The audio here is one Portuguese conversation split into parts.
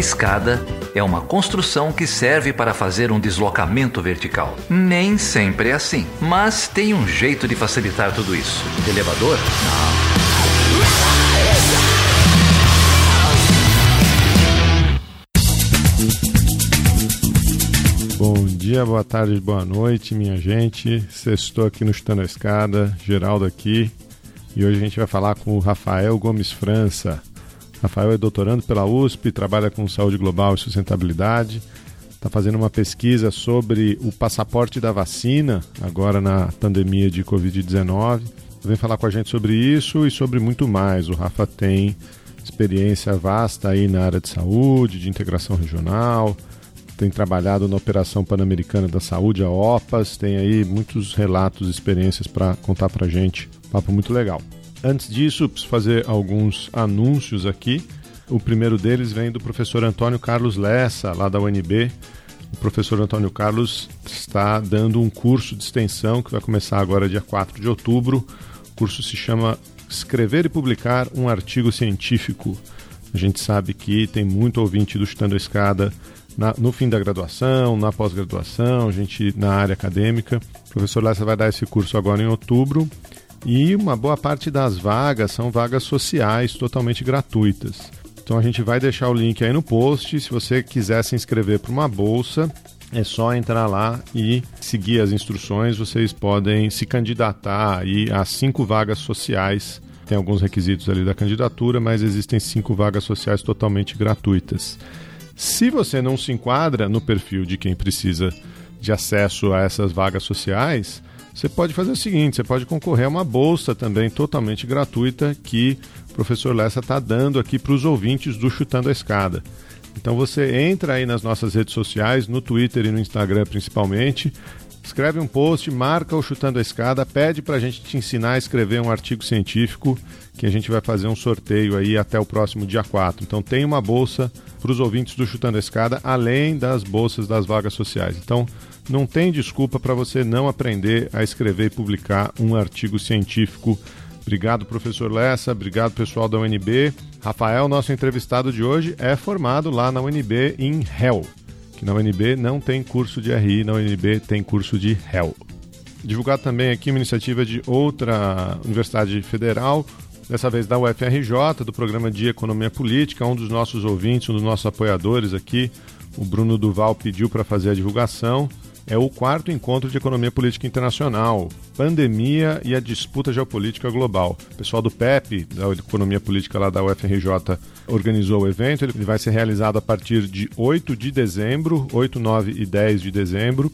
escada é uma construção que serve para fazer um deslocamento vertical. Nem sempre é assim, mas tem um jeito de facilitar tudo isso. Elevador? Não. Bom dia, boa tarde, boa noite, minha gente. Estou aqui no Chutando a Escada, Geraldo aqui. E hoje a gente vai falar com o Rafael Gomes França. Rafael é doutorando pela USP, trabalha com saúde global e sustentabilidade. Está fazendo uma pesquisa sobre o passaporte da vacina, agora na pandemia de Covid-19. Vem falar com a gente sobre isso e sobre muito mais. O Rafa tem experiência vasta aí na área de saúde, de integração regional, tem trabalhado na Operação Pan-Americana da Saúde, a OPAS, tem aí muitos relatos e experiências para contar para gente. Papo muito legal. Antes disso, preciso fazer alguns anúncios aqui. O primeiro deles vem do professor Antônio Carlos Lessa, lá da UNB. O professor Antônio Carlos está dando um curso de extensão que vai começar agora dia 4 de outubro. O curso se chama Escrever e Publicar um Artigo Científico. A gente sabe que tem muito ouvinte do Chutando a Escada na, no fim da graduação, na pós-graduação, gente na área acadêmica. O professor Lessa vai dar esse curso agora em outubro. E uma boa parte das vagas são vagas sociais, totalmente gratuitas. Então a gente vai deixar o link aí no post. Se você quiser se inscrever para uma bolsa, é só entrar lá e seguir as instruções. Vocês podem se candidatar aí a cinco vagas sociais. Tem alguns requisitos ali da candidatura, mas existem cinco vagas sociais totalmente gratuitas. Se você não se enquadra no perfil de quem precisa de acesso a essas vagas sociais, você pode fazer o seguinte: você pode concorrer a uma bolsa também totalmente gratuita que o professor Lessa está dando aqui para os ouvintes do Chutando a Escada. Então você entra aí nas nossas redes sociais, no Twitter e no Instagram principalmente, escreve um post, marca o Chutando a Escada, pede para a gente te ensinar a escrever um artigo científico que a gente vai fazer um sorteio aí até o próximo dia 4. Então tem uma bolsa para os ouvintes do Chutando a Escada, além das bolsas das vagas sociais. Então não tem desculpa para você não aprender a escrever e publicar um artigo científico. Obrigado, professor Lessa, obrigado, pessoal da UNB. Rafael, nosso entrevistado de hoje, é formado lá na UNB em HEL, que na UNB não tem curso de RI, na UNB tem curso de HEL. Divulgado também aqui uma iniciativa de outra universidade federal, dessa vez da UFRJ, do programa de Economia Política. Um dos nossos ouvintes, um dos nossos apoiadores aqui, o Bruno Duval, pediu para fazer a divulgação. É o quarto encontro de economia política internacional, pandemia e a disputa geopolítica global. O pessoal do PEP, da economia política lá da UFRJ, organizou o evento. Ele vai ser realizado a partir de 8 de dezembro, 8, 9 e 10 de dezembro.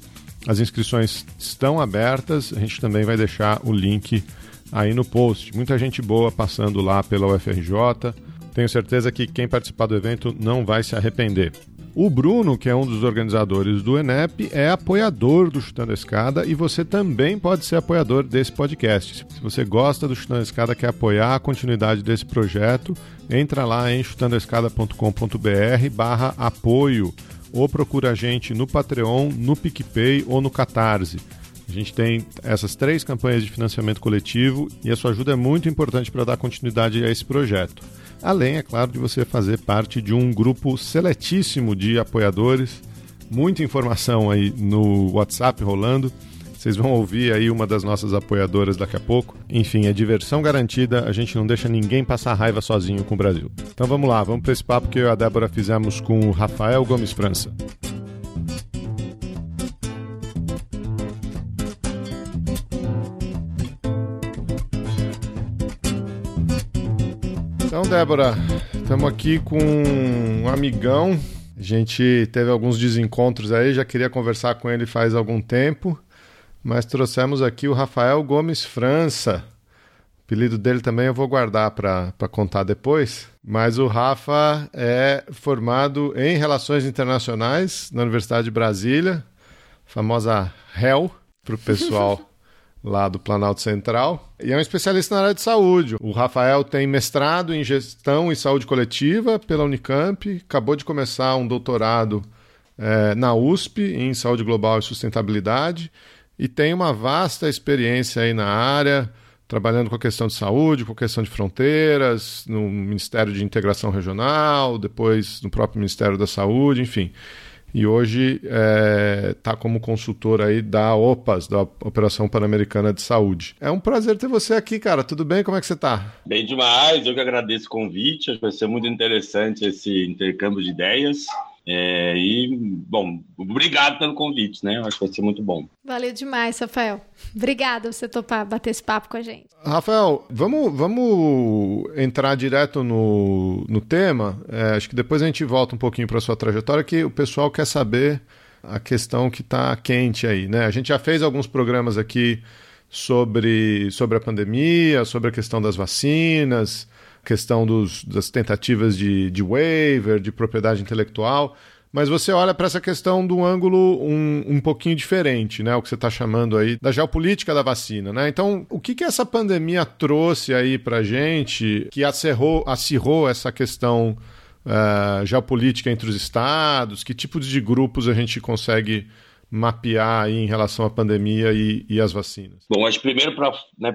As inscrições estão abertas. A gente também vai deixar o link aí no post. Muita gente boa passando lá pela UFRJ. Tenho certeza que quem participar do evento não vai se arrepender. O Bruno, que é um dos organizadores do ENEP, é apoiador do Chutando a Escada e você também pode ser apoiador desse podcast. Se você gosta do Chutando a Escada, quer apoiar a continuidade desse projeto, entra lá em chutandoescada.com.br barra apoio ou procura a gente no Patreon, no PicPay ou no Catarse. A gente tem essas três campanhas de financiamento coletivo e a sua ajuda é muito importante para dar continuidade a esse projeto. Além, é claro, de você fazer parte de um grupo seletíssimo de apoiadores, muita informação aí no WhatsApp rolando. Vocês vão ouvir aí uma das nossas apoiadoras daqui a pouco. Enfim, é diversão garantida, a gente não deixa ninguém passar raiva sozinho com o Brasil. Então vamos lá, vamos para esse papo que eu e a Débora fizemos com o Rafael Gomes França. Débora, estamos aqui com um amigão. A gente teve alguns desencontros aí, já queria conversar com ele faz algum tempo, mas trouxemos aqui o Rafael Gomes França. O apelido dele também eu vou guardar para contar depois. Mas o Rafa é formado em Relações Internacionais na Universidade de Brasília, famosa HEL para o pessoal lá do Planalto Central, e é um especialista na área de saúde. O Rafael tem mestrado em gestão e saúde coletiva pela Unicamp, acabou de começar um doutorado é, na USP em saúde global e sustentabilidade, e tem uma vasta experiência aí na área, trabalhando com a questão de saúde, com a questão de fronteiras, no Ministério de Integração Regional, depois no próprio Ministério da Saúde, enfim. E hoje está é, tá como consultor aí da OPAS, da Operação Pan-Americana de Saúde. É um prazer ter você aqui, cara. Tudo bem? Como é que você está? Bem demais. Eu que agradeço o convite. Vai ser muito interessante esse intercâmbio de ideias. É, e, bom, obrigado pelo convite, né? Acho que vai ser muito bom. Valeu demais, Rafael. Obrigado por você topar bater esse papo com a gente. Rafael, vamos, vamos entrar direto no, no tema. É, acho que depois a gente volta um pouquinho para sua trajetória, que o pessoal quer saber a questão que está quente aí, né? A gente já fez alguns programas aqui sobre, sobre a pandemia, sobre a questão das vacinas questão dos, das tentativas de, de waiver, de propriedade intelectual, mas você olha para essa questão do ângulo um, um pouquinho diferente, né? O que você está chamando aí da geopolítica da vacina, né? Então, o que, que essa pandemia trouxe aí para gente que acerrou, acirrou essa questão uh, geopolítica entre os estados? Que tipos de grupos a gente consegue mapear aí em relação à pandemia e, e às vacinas? Bom, acho primeiro para né,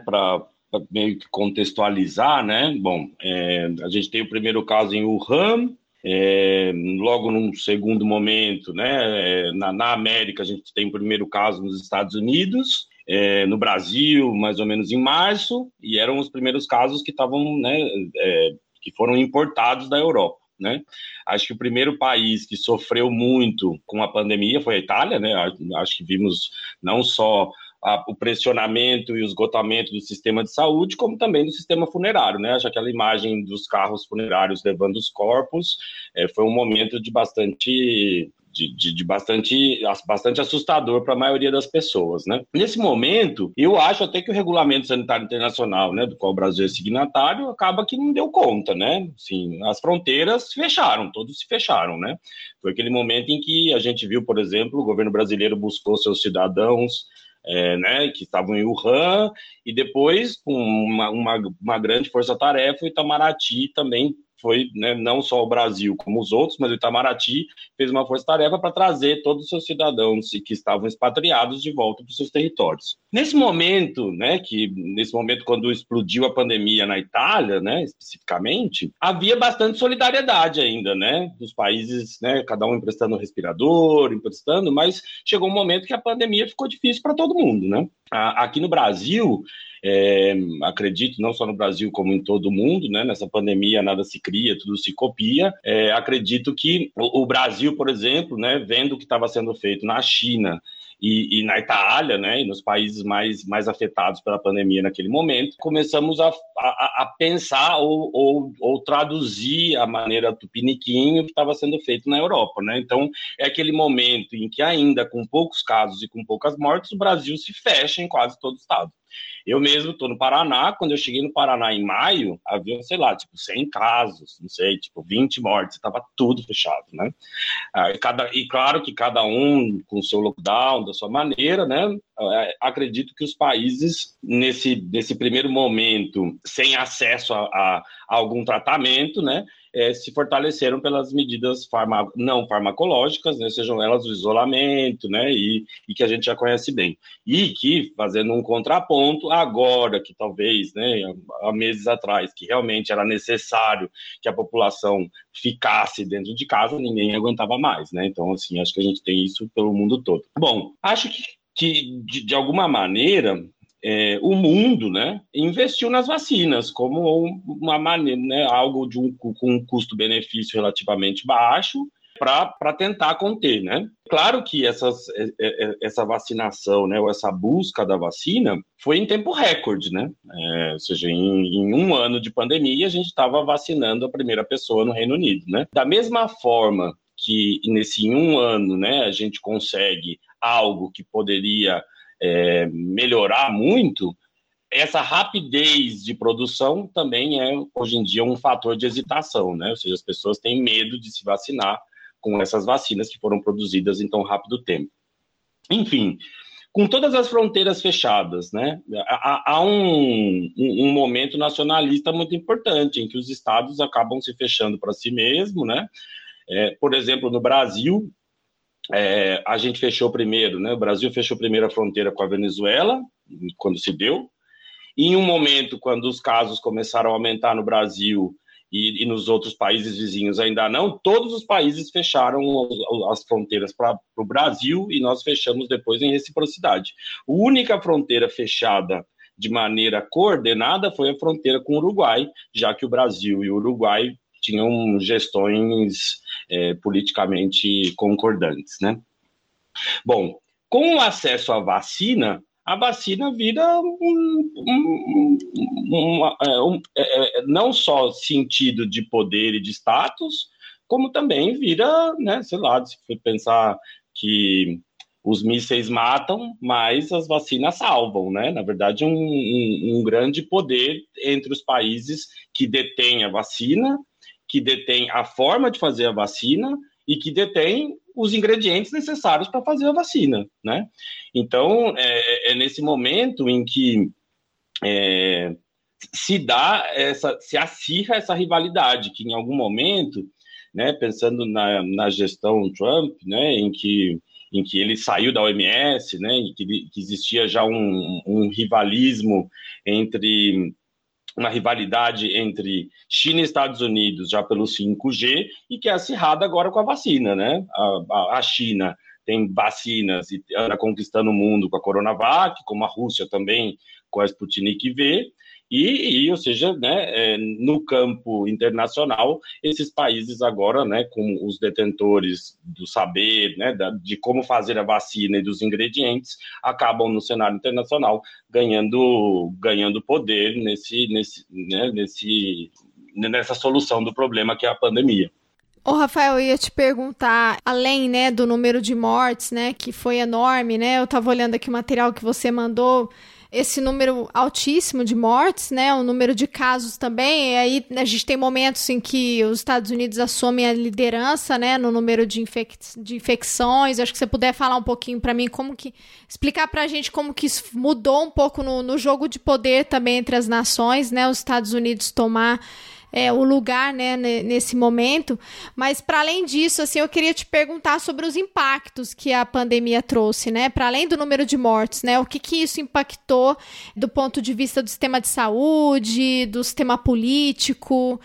meio que contextualizar, né? Bom, é, a gente tem o primeiro caso em Wuhan, é, logo num segundo momento, né? É, na, na, América a gente tem o primeiro caso nos Estados Unidos, é, no Brasil mais ou menos em março, e eram os primeiros casos que estavam, né? É, que foram importados da Europa. Né? Acho que o primeiro país que sofreu muito com a pandemia foi a Itália, né? Acho que vimos não só a, o pressionamento e o esgotamento do sistema de saúde, como também do sistema funerário, né? Acho que aquela imagem dos carros funerários levando os corpos é, foi um momento de bastante de, de, de, bastante, bastante assustador para a maioria das pessoas, né? Nesse momento, eu acho até que o Regulamento Sanitário Internacional, né, do qual o Brasil é signatário, acaba que não deu conta, né? Sim, as fronteiras fecharam, todos se fecharam, né? Foi aquele momento em que a gente viu, por exemplo, o governo brasileiro buscou seus cidadãos é, né, que estavam em Wuhan, e depois, com uma, uma, uma grande força-tarefa, o Itamaraty também foi né, não só o Brasil como os outros, mas o Itamaraty fez uma força-tarefa para trazer todos os seus cidadãos que estavam expatriados de volta para os seus territórios. Nesse momento, né, que nesse momento quando explodiu a pandemia na Itália, né, especificamente, havia bastante solidariedade ainda, né, dos países, né, cada um emprestando um respirador, emprestando, mas chegou um momento que a pandemia ficou difícil para todo mundo, né? Aqui no Brasil, é, acredito, não só no Brasil como em todo o mundo, né? Nessa pandemia nada se cria, tudo se copia. É, acredito que o, o, Brasil, por exemplo, né, vendo o que estava sendo feito na China e, e, na Itália, né, e nos países mais, mais afetados pela pandemia naquele momento, começamos a, a, a pensar ou, ou, ou, traduzir a maneira tupiniquim que estava sendo feito na Europa, né? Então, é aquele momento em que ainda com poucos casos e com poucas mortes, o Brasil se fecha em quase todo o estado. Eu mesmo estou no Paraná, quando eu cheguei no Paraná em maio, havia, sei lá, tipo, 100 casos, não sei, tipo, 20 mortes, estava tudo fechado, né? Ah, e, cada, e claro que cada um com o seu lockdown, da sua maneira, né? É, acredito que os países, nesse, nesse primeiro momento, sem acesso a, a, a algum tratamento, né? É, se fortaleceram pelas medidas farma, não farmacológicas, né, sejam elas o isolamento, né, e, e, que a gente já conhece bem. E que, fazendo um contraponto, agora que talvez, né, há meses atrás, que realmente era necessário que a população ficasse dentro de casa, ninguém aguentava mais, né, então, assim, acho que a gente tem isso pelo mundo todo. Bom, acho que, que de, de alguma maneira, é, o mundo né, investiu nas vacinas como uma maneira, né, algo de um, com um custo-benefício relativamente baixo para tentar conter. Né? Claro que essas, é, é, é, essa vacinação, né, ou essa busca da vacina foi em tempo recorde, né? É, ou seja, em, em, um ano de pandemia, a gente estava vacinando a primeira pessoa no Reino Unido. Né? Da mesma forma que nesse um ano né, a gente consegue algo que poderia é, melhorar muito, essa rapidez de produção também é, hoje em dia, um fator de hesitação, né? Ou seja, as pessoas têm medo de se vacinar com essas vacinas que foram produzidas em tão rápido tempo. Enfim, com todas as fronteiras fechadas, né? Há, há um, um, um, momento nacionalista muito importante em que os estados acabam se fechando para si mesmo, né? É, por exemplo, no Brasil, é, a gente fechou primeiro, né? O Brasil fechou primeiro a fronteira com a Venezuela, quando se deu, em um momento quando os casos começaram a aumentar no Brasil e, e nos outros países vizinhos ainda não, todos os países fecharam as fronteiras para o Brasil e nós fechamos depois em reciprocidade. A única fronteira fechada de maneira coordenada foi a fronteira com o Uruguai, já que o Brasil e o Uruguai tinham gestões é, politicamente concordantes, né? Bom, com o acesso à vacina, a vacina vira um, um, um, um é, é, não só sentido de poder e de status, como também vira, né, sei lá, se for pensar que os mísseis matam, mas as vacinas salvam, né? Na verdade, um, um, um grande poder entre os países que detêm a vacina, que detêm a forma de fazer a vacina e que detêm os ingredientes necessários para fazer a vacina, né? Então, é, é nesse momento em que é, se dá essa, se acirra essa rivalidade, que em algum momento, né, pensando na, na gestão Trump, né, em que em que ele saiu da OMS, né, que, que existia já um, um rivalismo entre uma rivalidade entre China e Estados Unidos já pelo 5G e que é acirrada agora com a vacina, né? A, a China tem vacinas e anda conquistando o mundo com a Coronavac, como a Rússia também com a Sputnik V, e, e, ou seja, né, é, no campo internacional, esses países agora, né, com os detentores do saber, né, da, de como fazer a vacina e dos ingredientes, acabam no cenário internacional ganhando, ganhando poder nesse, nesse, né, nesse, nessa solução do problema que é a pandemia. Ô, Rafael, eu ia te perguntar, além, né, do número de mortes, né, que foi enorme, né, eu estava olhando aqui o material que você mandou, esse número altíssimo de mortes, né? O número de casos também. E aí a gente tem momentos em que os Estados Unidos assumem a liderança, né? No número de, infec de infecções. acho que você puder falar um pouquinho para mim como que explicar para a gente como que isso mudou um pouco no, no jogo de poder também entre as nações, né? Os Estados Unidos tomar é, o lugar né, nesse momento. Mas, para além disso, assim, eu queria te perguntar sobre os impactos que a pandemia trouxe, né? Para além do número de mortes, né? O que, que isso impactou do ponto de vista do sistema de saúde, do sistema político,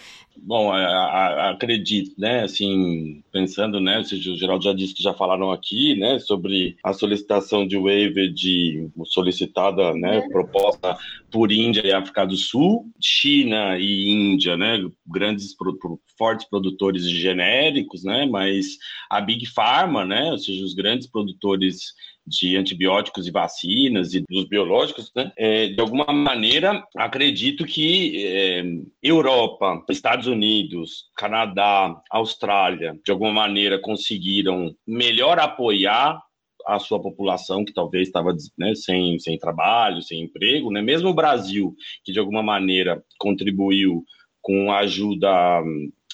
Bom, a, a, acredito, né, assim, pensando, né, o Geraldo já disse que já falaram aqui, né, sobre a solicitação de waiver de solicitada, né, é. proposta por Índia e África do Sul, China e Índia, né, grandes, pro, pro, fortes produtores de genéricos, né, mas a Big Pharma, né, ou seja, os grandes produtores de antibióticos e vacinas e dos biológicos, né? É, de alguma maneira, acredito que é, Europa, Estados Unidos, Canadá, Austrália, de alguma maneira conseguiram melhor apoiar a sua população que talvez estava né, sem, sem trabalho, sem emprego, né? mesmo o Brasil, que de alguma maneira contribuiu com a ajuda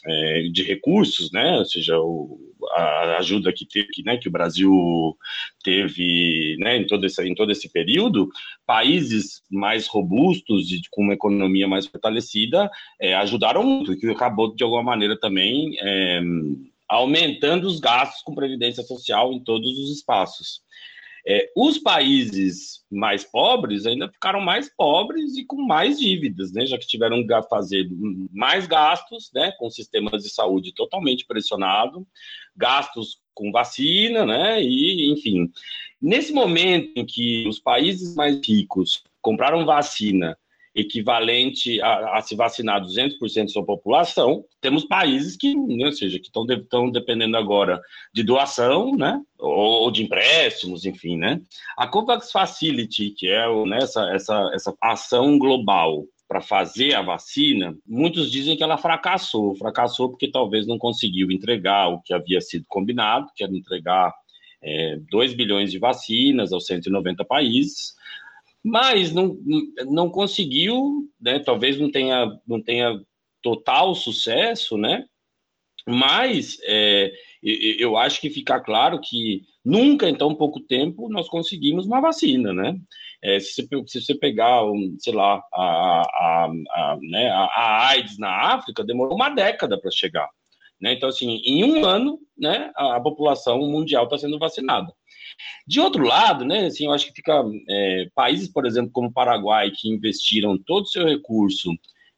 é, de recursos, né? Ou seja, o, a ajuda que, teve, né, que o Brasil teve né, em, todo esse, em todo esse período, países mais robustos e com uma economia mais fortalecida é, ajudaram muito, que acabou de alguma maneira também é, aumentando os gastos com previdência social em todos os espaços. É, os países mais pobres ainda ficaram mais pobres e com mais dívidas, né, já que tiveram que fazer mais gastos, né, com sistemas de saúde totalmente pressionado, gastos com vacina, né, e enfim. Nesse momento em que os países mais ricos compraram vacina equivalente a, a se vacinar 200% de sua população, temos países que, né, ou seja, que estão de, dependendo agora de doação, né, ou, ou, de empréstimos, enfim, né. A COVAX Facility, que é né, essa, essa, essa ação global para fazer a vacina, muitos dizem que ela fracassou. Fracassou porque talvez não conseguiu entregar o que havia sido combinado, que era entregar é, 2 bilhões de vacinas aos 190 países, mas não, não conseguiu, né? Talvez não tenha, não tenha total sucesso, né? Mas é, eu acho que fica claro que nunca em tão pouco tempo nós conseguimos uma vacina, né? É, se, você, se, você, pegar, um, sei lá, a, a, a, né, a, AIDS na África, demorou uma década para chegar. Né? Então, assim, em um ano, né, a, a população mundial está sendo vacinada. De outro lado, né, assim, eu acho que fica é, países, por exemplo, como o Paraguai, que investiram todo o seu recurso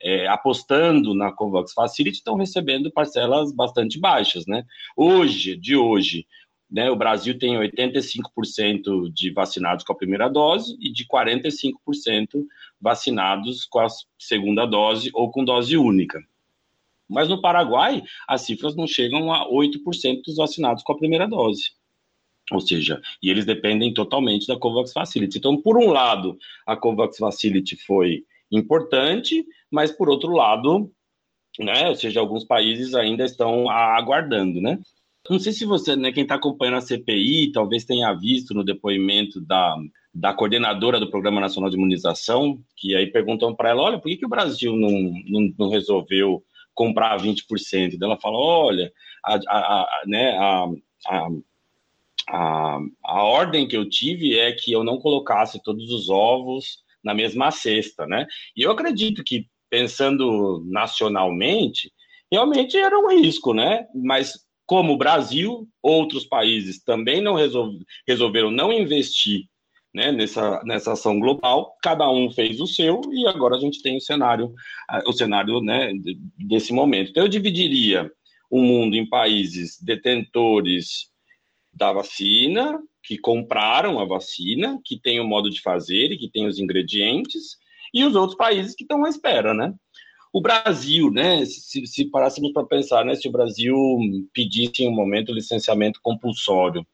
é, apostando na Covax Facility, estão recebendo parcelas bastante baixas, né? Hoje, de hoje, né, o Brasil tem 85% de vacinados com a primeira dose e de 45% vacinados com a segunda dose ou com dose única. Mas no Paraguai, as cifras não chegam a 8% dos vacinados com a primeira dose. Ou seja, e eles dependem totalmente da COVAX Facility. Então, por um lado, a COVAX Facility foi importante, mas por outro lado, né, ou seja, alguns países ainda estão aguardando, né? Não sei se você, né, quem está acompanhando a CPI, talvez tenha visto no depoimento da, da coordenadora do Programa Nacional de Imunização, que aí perguntam para ela, olha, por que, que o Brasil não, não, não resolveu comprar 20%? Ela fala, olha, a, a, a né, a, a a, a ordem que eu tive é que eu não colocasse todos os ovos na mesma cesta, né? E eu acredito que, pensando nacionalmente, realmente era um risco, né? Mas como o Brasil, outros países também não resolve, resolveram não investir né, nessa, nessa ação global, cada um fez o seu e agora a gente tem o cenário, o cenário né, desse momento. Então eu dividiria o mundo em países detentores da vacina, que compraram a vacina, que tem o modo de fazer e que tem os ingredientes, e os outros países que estão à espera, né? O Brasil, né, se, se parássemos para pensar, né, se o Brasil pedisse em um momento licenciamento compulsório,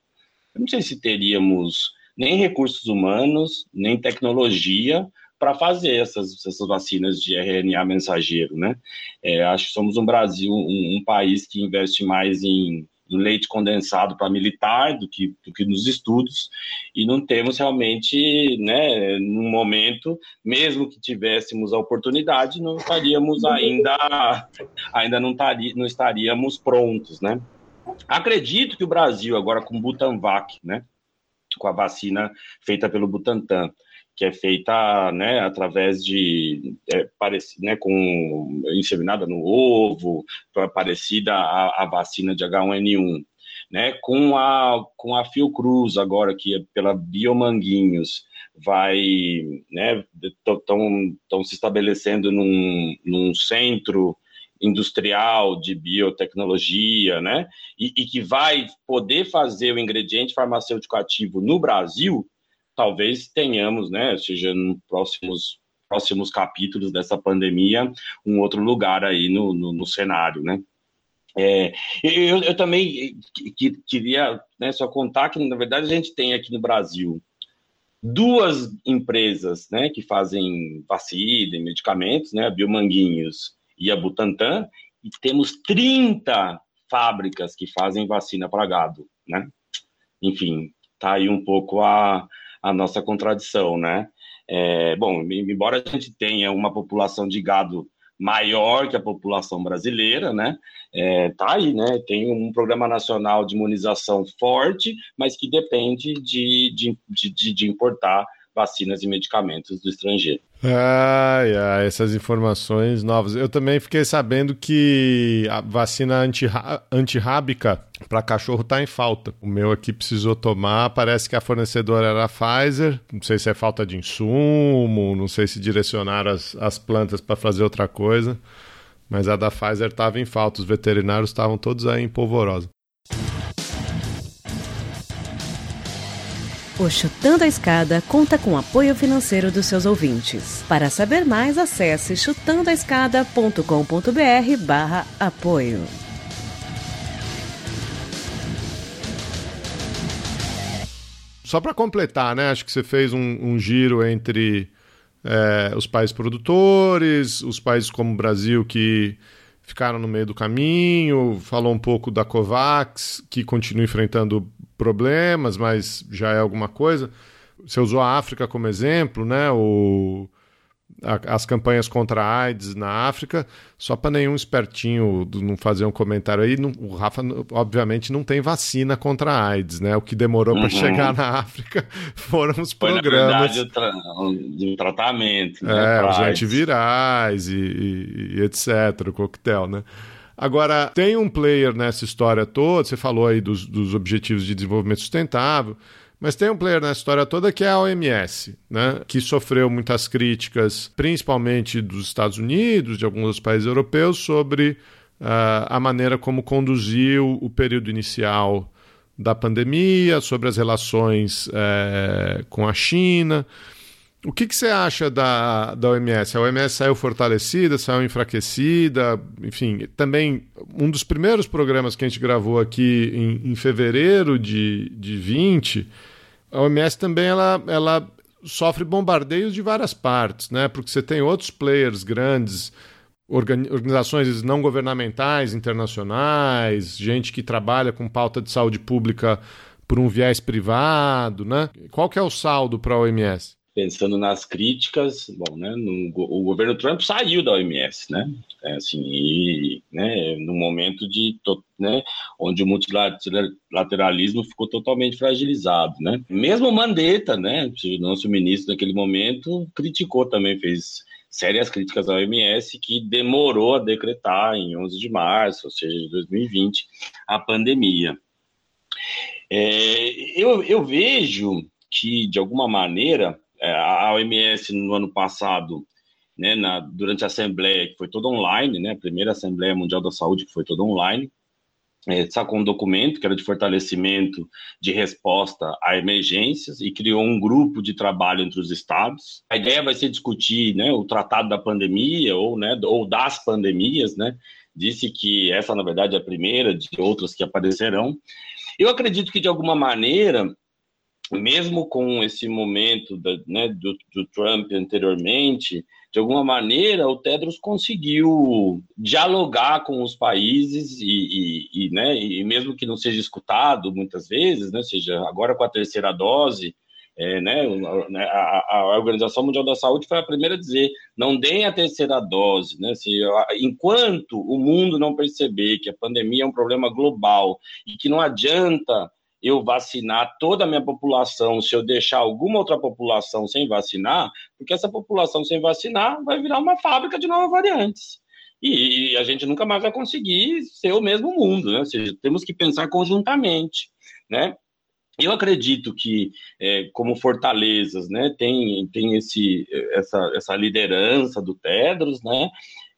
eu não sei se teríamos nem recursos humanos, nem tecnologia para fazer essas, essas vacinas de RNA mensageiro, né? É, acho que somos um Brasil, um, um país que investe mais em leite condensado para militar do que, do que nos estudos, e não temos realmente, né, no momento, mesmo que tivéssemos a oportunidade, não estaríamos ainda, ainda não, estaria, não estaríamos prontos, né. Acredito que o Brasil, agora com o Butanvac, né, com a vacina feita pelo Butantan, que é feita né, através de é, parecido, né, com inseminada no ovo, parecida à, à vacina de H1N1, né, com a com a Fiocruz agora que é pela Biomanguinhos vai, né, estão se estabelecendo num, num centro industrial de biotecnologia, né, e, e que vai poder fazer o ingrediente farmacêutico ativo no Brasil, talvez tenhamos, né, seja nos próximos próximos capítulos dessa pandemia, um outro lugar aí no, no, no cenário, né? É, eu, eu, também que, queria né, só contar que, na verdade, a gente tem aqui no Brasil duas empresas né, que fazem vacina e medicamentos, né, a Biomanguinhos e a Butantan, e temos 30 fábricas que fazem vacina para gado, né? Enfim, tá aí um pouco a, a nossa contradição, né? É, bom, embora a gente tenha uma população de gado maior que a população brasileira, né? É, tá aí, né? Tem um programa nacional de imunização forte, mas que depende de, de, de, de importar vacinas e medicamentos do estrangeiro. Ai, ai, essas informações novas. Eu também fiquei sabendo que a vacina antirrábica para cachorro está em falta. O meu aqui precisou tomar, parece que a fornecedora era a Pfizer. Não sei se é falta de insumo, não sei se direcionaram as, as plantas para fazer outra coisa. Mas a da Pfizer estava em falta, os veterinários estavam todos aí em polvorosa. O Chutando a Escada conta com apoio financeiro dos seus ouvintes. Para saber mais, acesse chutandoaescada.com.br barra apoio. Só para completar, né? Acho que você fez um, um giro entre é, os países produtores, os países como o Brasil que ficaram no meio do caminho, falou um pouco da COVAX, que continua enfrentando problemas, mas já é alguma coisa. Você usou a África como exemplo, né? O, a, as campanhas contra a AIDS na África, só para nenhum espertinho não fazer um comentário aí, não, o Rafa, obviamente, não tem vacina contra a AIDS, né? O que demorou uhum. para chegar na África foram os Foi, programas. Na verdade, tra de tratamento. Né, é, os antivirais e, e, e, etc., o coquetel, né? Agora, tem um player nessa história toda, você falou aí dos, dos Objetivos de Desenvolvimento Sustentável, mas tem um player nessa história toda que é a OMS, né? que sofreu muitas críticas, principalmente dos Estados Unidos, de alguns países europeus, sobre uh, a maneira como conduziu o período inicial da pandemia, sobre as relações uh, com a China. O que, que você acha da, da OMS? A OMS saiu fortalecida, saiu enfraquecida? Enfim, também um dos primeiros programas que a gente gravou aqui em, em fevereiro de, de 20, a OMS também ela, ela sofre bombardeios de várias partes, né? Porque você tem outros players grandes, organizações não governamentais, internacionais, gente que trabalha com pauta de saúde pública por um viés privado, né? Qual que é o saldo para a OMS? Pensando nas críticas, bom, né, no, o governo Trump saiu da OMS, né, é, assim, e, né, no momento de, né, onde o multilateralismo ficou totalmente fragilizado, né. Mesmo Mandetta, né, nosso ministro naquele momento, criticou também, fez sérias críticas à OMS, que demorou a decretar em 11 de março, ou seja, de 2020, a pandemia. É, eu, eu vejo que, de alguma maneira, a OMS no ano passado, né, na, durante a Assembleia, que foi toda online, né, a primeira Assembleia Mundial da Saúde, que foi toda online, é, sacou um documento que era de fortalecimento de resposta a emergências e criou um grupo de trabalho entre os estados. A ideia vai ser discutir né, o tratado da pandemia ou, né, ou das pandemias, né? Disse que essa, na verdade, é a primeira de outras que aparecerão. Eu acredito que, de alguma maneira, mesmo com esse momento da, né, do, do, Trump anteriormente, de alguma maneira o Tedros conseguiu dialogar com os países e, e, e, né, e mesmo que não seja escutado muitas vezes, né, seja agora com a terceira dose, é, né, né a, a, Organização Mundial da Saúde foi a primeira a dizer não deem a terceira dose, né, se, enquanto o mundo não perceber que a pandemia é um problema global e que não adianta eu vacinar toda a minha população, se eu deixar alguma outra população sem vacinar, porque essa população sem vacinar vai virar uma fábrica de novas variantes. E, a gente nunca mais vai conseguir ser o mesmo mundo, né? Ou seja, temos que pensar conjuntamente, né? Eu acredito que, é, como fortalezas, né, tem, tem esse, essa, essa liderança do Tedros, né?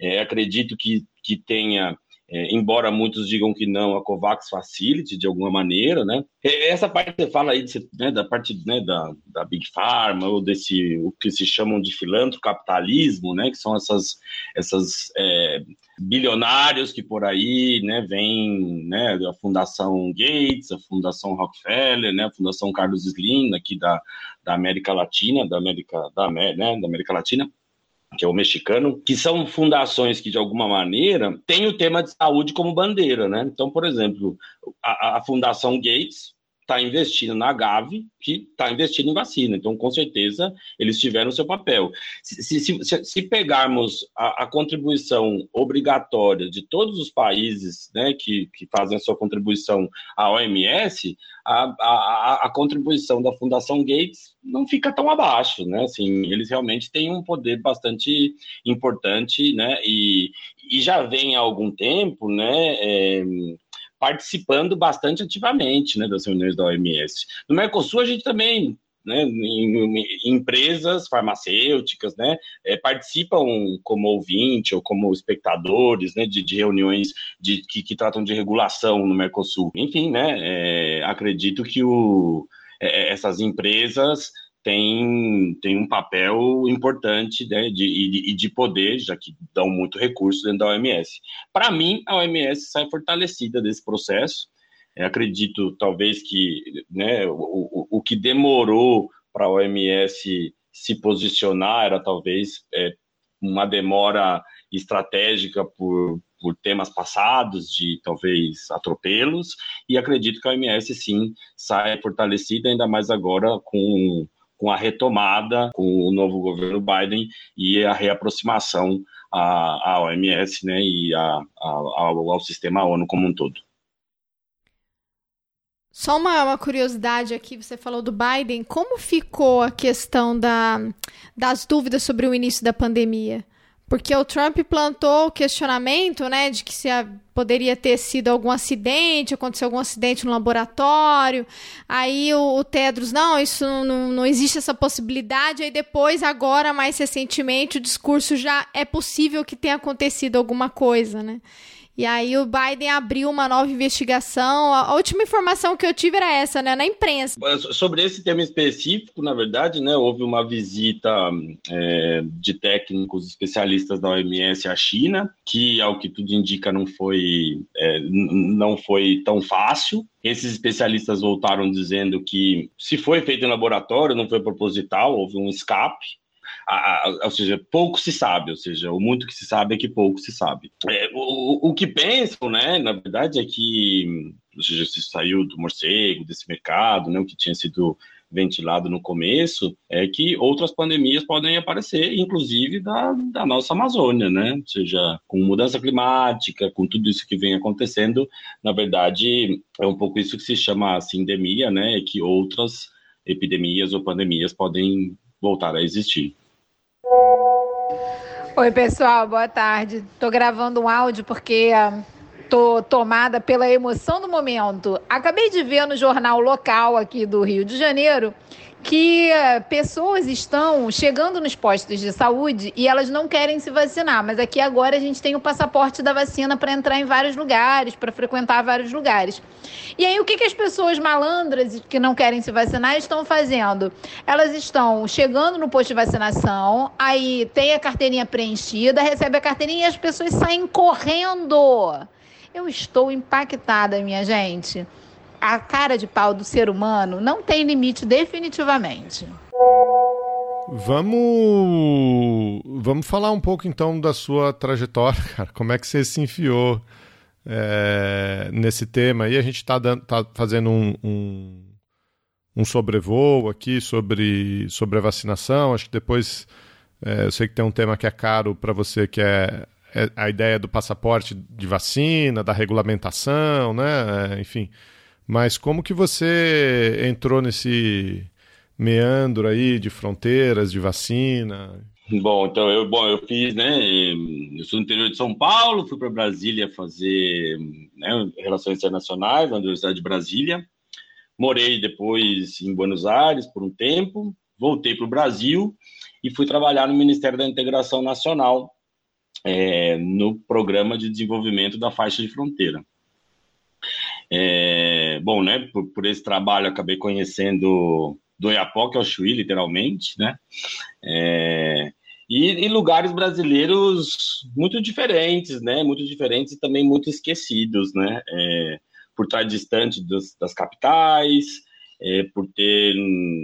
É, acredito que, que tenha é, embora muitos digam que não, a COVAX Facility, de alguma maneira, né? Essa parte você fala aí, né, da parte né, da, da Big Pharma, ou desse, o que se chamam de filantrocapitalismo, né? Que são essas, essas é, bilionários que por aí, né, vem, né, a Fundação Gates, a Fundação Rockefeller, né, a Fundação Carlos Slim, aqui da, da América Latina, da América, da, né, da América Latina, que é o mexicano, que são fundações que, de alguma maneira, têm o tema de saúde como bandeira, né? Então, por exemplo, a, a Fundação Gates está investindo na Gavi, que está investindo em vacina. Então, com certeza, eles tiveram seu papel. Se, se, se, se pegarmos a, a, contribuição obrigatória de todos os países né, que, que fazem a sua contribuição à OMS, a, a, a, contribuição da Fundação Gates não fica tão abaixo, né? Assim, eles realmente têm um poder bastante importante, né? E, e já vem há algum tempo, né? É, participando bastante ativamente né, das reuniões da OMS. No Mercosul, a gente também né, em, em, empresas farmacêuticas, né, é, participam como ouvinte ou como espectadores, né, de, de reuniões de, que, que, tratam de regulação no Mercosul. Enfim, né, é, acredito que o, é, essas empresas tem, tem um papel importante né, de, e, de poder, já que dão muito recurso dentro da OMS. Para mim, a OMS sai fortalecida desse processo. Eu acredito, talvez, que né, o, o, que demorou para a OMS se posicionar era talvez é, uma demora estratégica por, por temas passados de talvez atropelos, e acredito que a OMS sim sai fortalecida, ainda mais agora com com a retomada, com o novo governo Biden e a reaproximação à, à OMS né, e a, a, ao, ao sistema ONU como um todo. Só uma, uma, curiosidade aqui, você falou do Biden, como ficou a questão da, das dúvidas sobre o início da pandemia? Porque o Trump plantou o questionamento, né, de que se a, poderia ter sido algum acidente, aconteceu algum acidente no laboratório. Aí o, o Tedros, não, isso não, não existe essa possibilidade. Aí depois, agora, mais recentemente, o discurso já é possível que tenha acontecido alguma coisa, né? E aí o Biden abriu uma nova investigação. A última informação que eu tive era essa, né, na imprensa. Sobre esse tema específico, na verdade, né, houve uma visita é, de técnicos especialistas da OMS à China, que, ao que tudo indica, não foi, é, não foi tão fácil. Esses especialistas voltaram dizendo que se foi feito em laboratório, não foi proposital, houve um escape a, a, ou seja, pouco se sabe, ou seja, o muito que se sabe é que pouco se sabe. É, o, o que pensam, né, na verdade, é que ou seja, se saiu do morcego, desse mercado, né, o que tinha sido ventilado no começo, é que outras pandemias podem aparecer, inclusive da, da nossa Amazônia, né? Ou seja, com mudança climática, com tudo isso que vem acontecendo, na verdade, é um pouco isso que se chama sindemia, né? É que outras epidemias ou pandemias podem voltar a existir. Oi, pessoal, boa tarde. Tô gravando um áudio porque uh, tô tomada pela emoção do momento. Acabei de ver no jornal local aqui do Rio de Janeiro que eh, pessoas estão chegando nos postos de saúde e elas não querem se vacinar, mas aqui agora a gente tem o passaporte da vacina para entrar em vários lugares, para frequentar vários lugares. E aí o que, que as pessoas malandras que não querem se vacinar estão fazendo? Elas estão chegando no posto de vacinação, aí tem a carteirinha preenchida, recebe a carteirinha e as pessoas saem correndo. Eu estou impactada, minha gente a cara de pau do ser humano não tem limite definitivamente. Vamos, vamos falar um pouco então da sua trajetória, cara. Como é que você se enfiou é, nesse tema? E a gente está tá fazendo um, um, um, sobrevoo aqui sobre, sobre a vacinação. Acho que depois é, eu sei que tem um tema que é caro para você, que é, é, a ideia do passaporte de vacina, da regulamentação, né? É, enfim. Mas como que você entrou nesse meandro aí de fronteiras, de vacina? Bom, então eu, bom, eu fiz, né? Eu sou do interior de São Paulo, fui para Brasília fazer né, relações internacionais na Universidade de Brasília. Morei depois em Buenos Aires por um tempo, voltei para o Brasil e fui trabalhar no Ministério da Integração Nacional, é, no programa de desenvolvimento da faixa de fronteira. É, bom, né, por, por, esse trabalho acabei conhecendo do Iapoque ao Chuí, literalmente, né, é, e, e, lugares brasileiros muito diferentes, né, muito diferentes e também muito esquecidos, né, é, por estar distante das, das capitais, é, por ter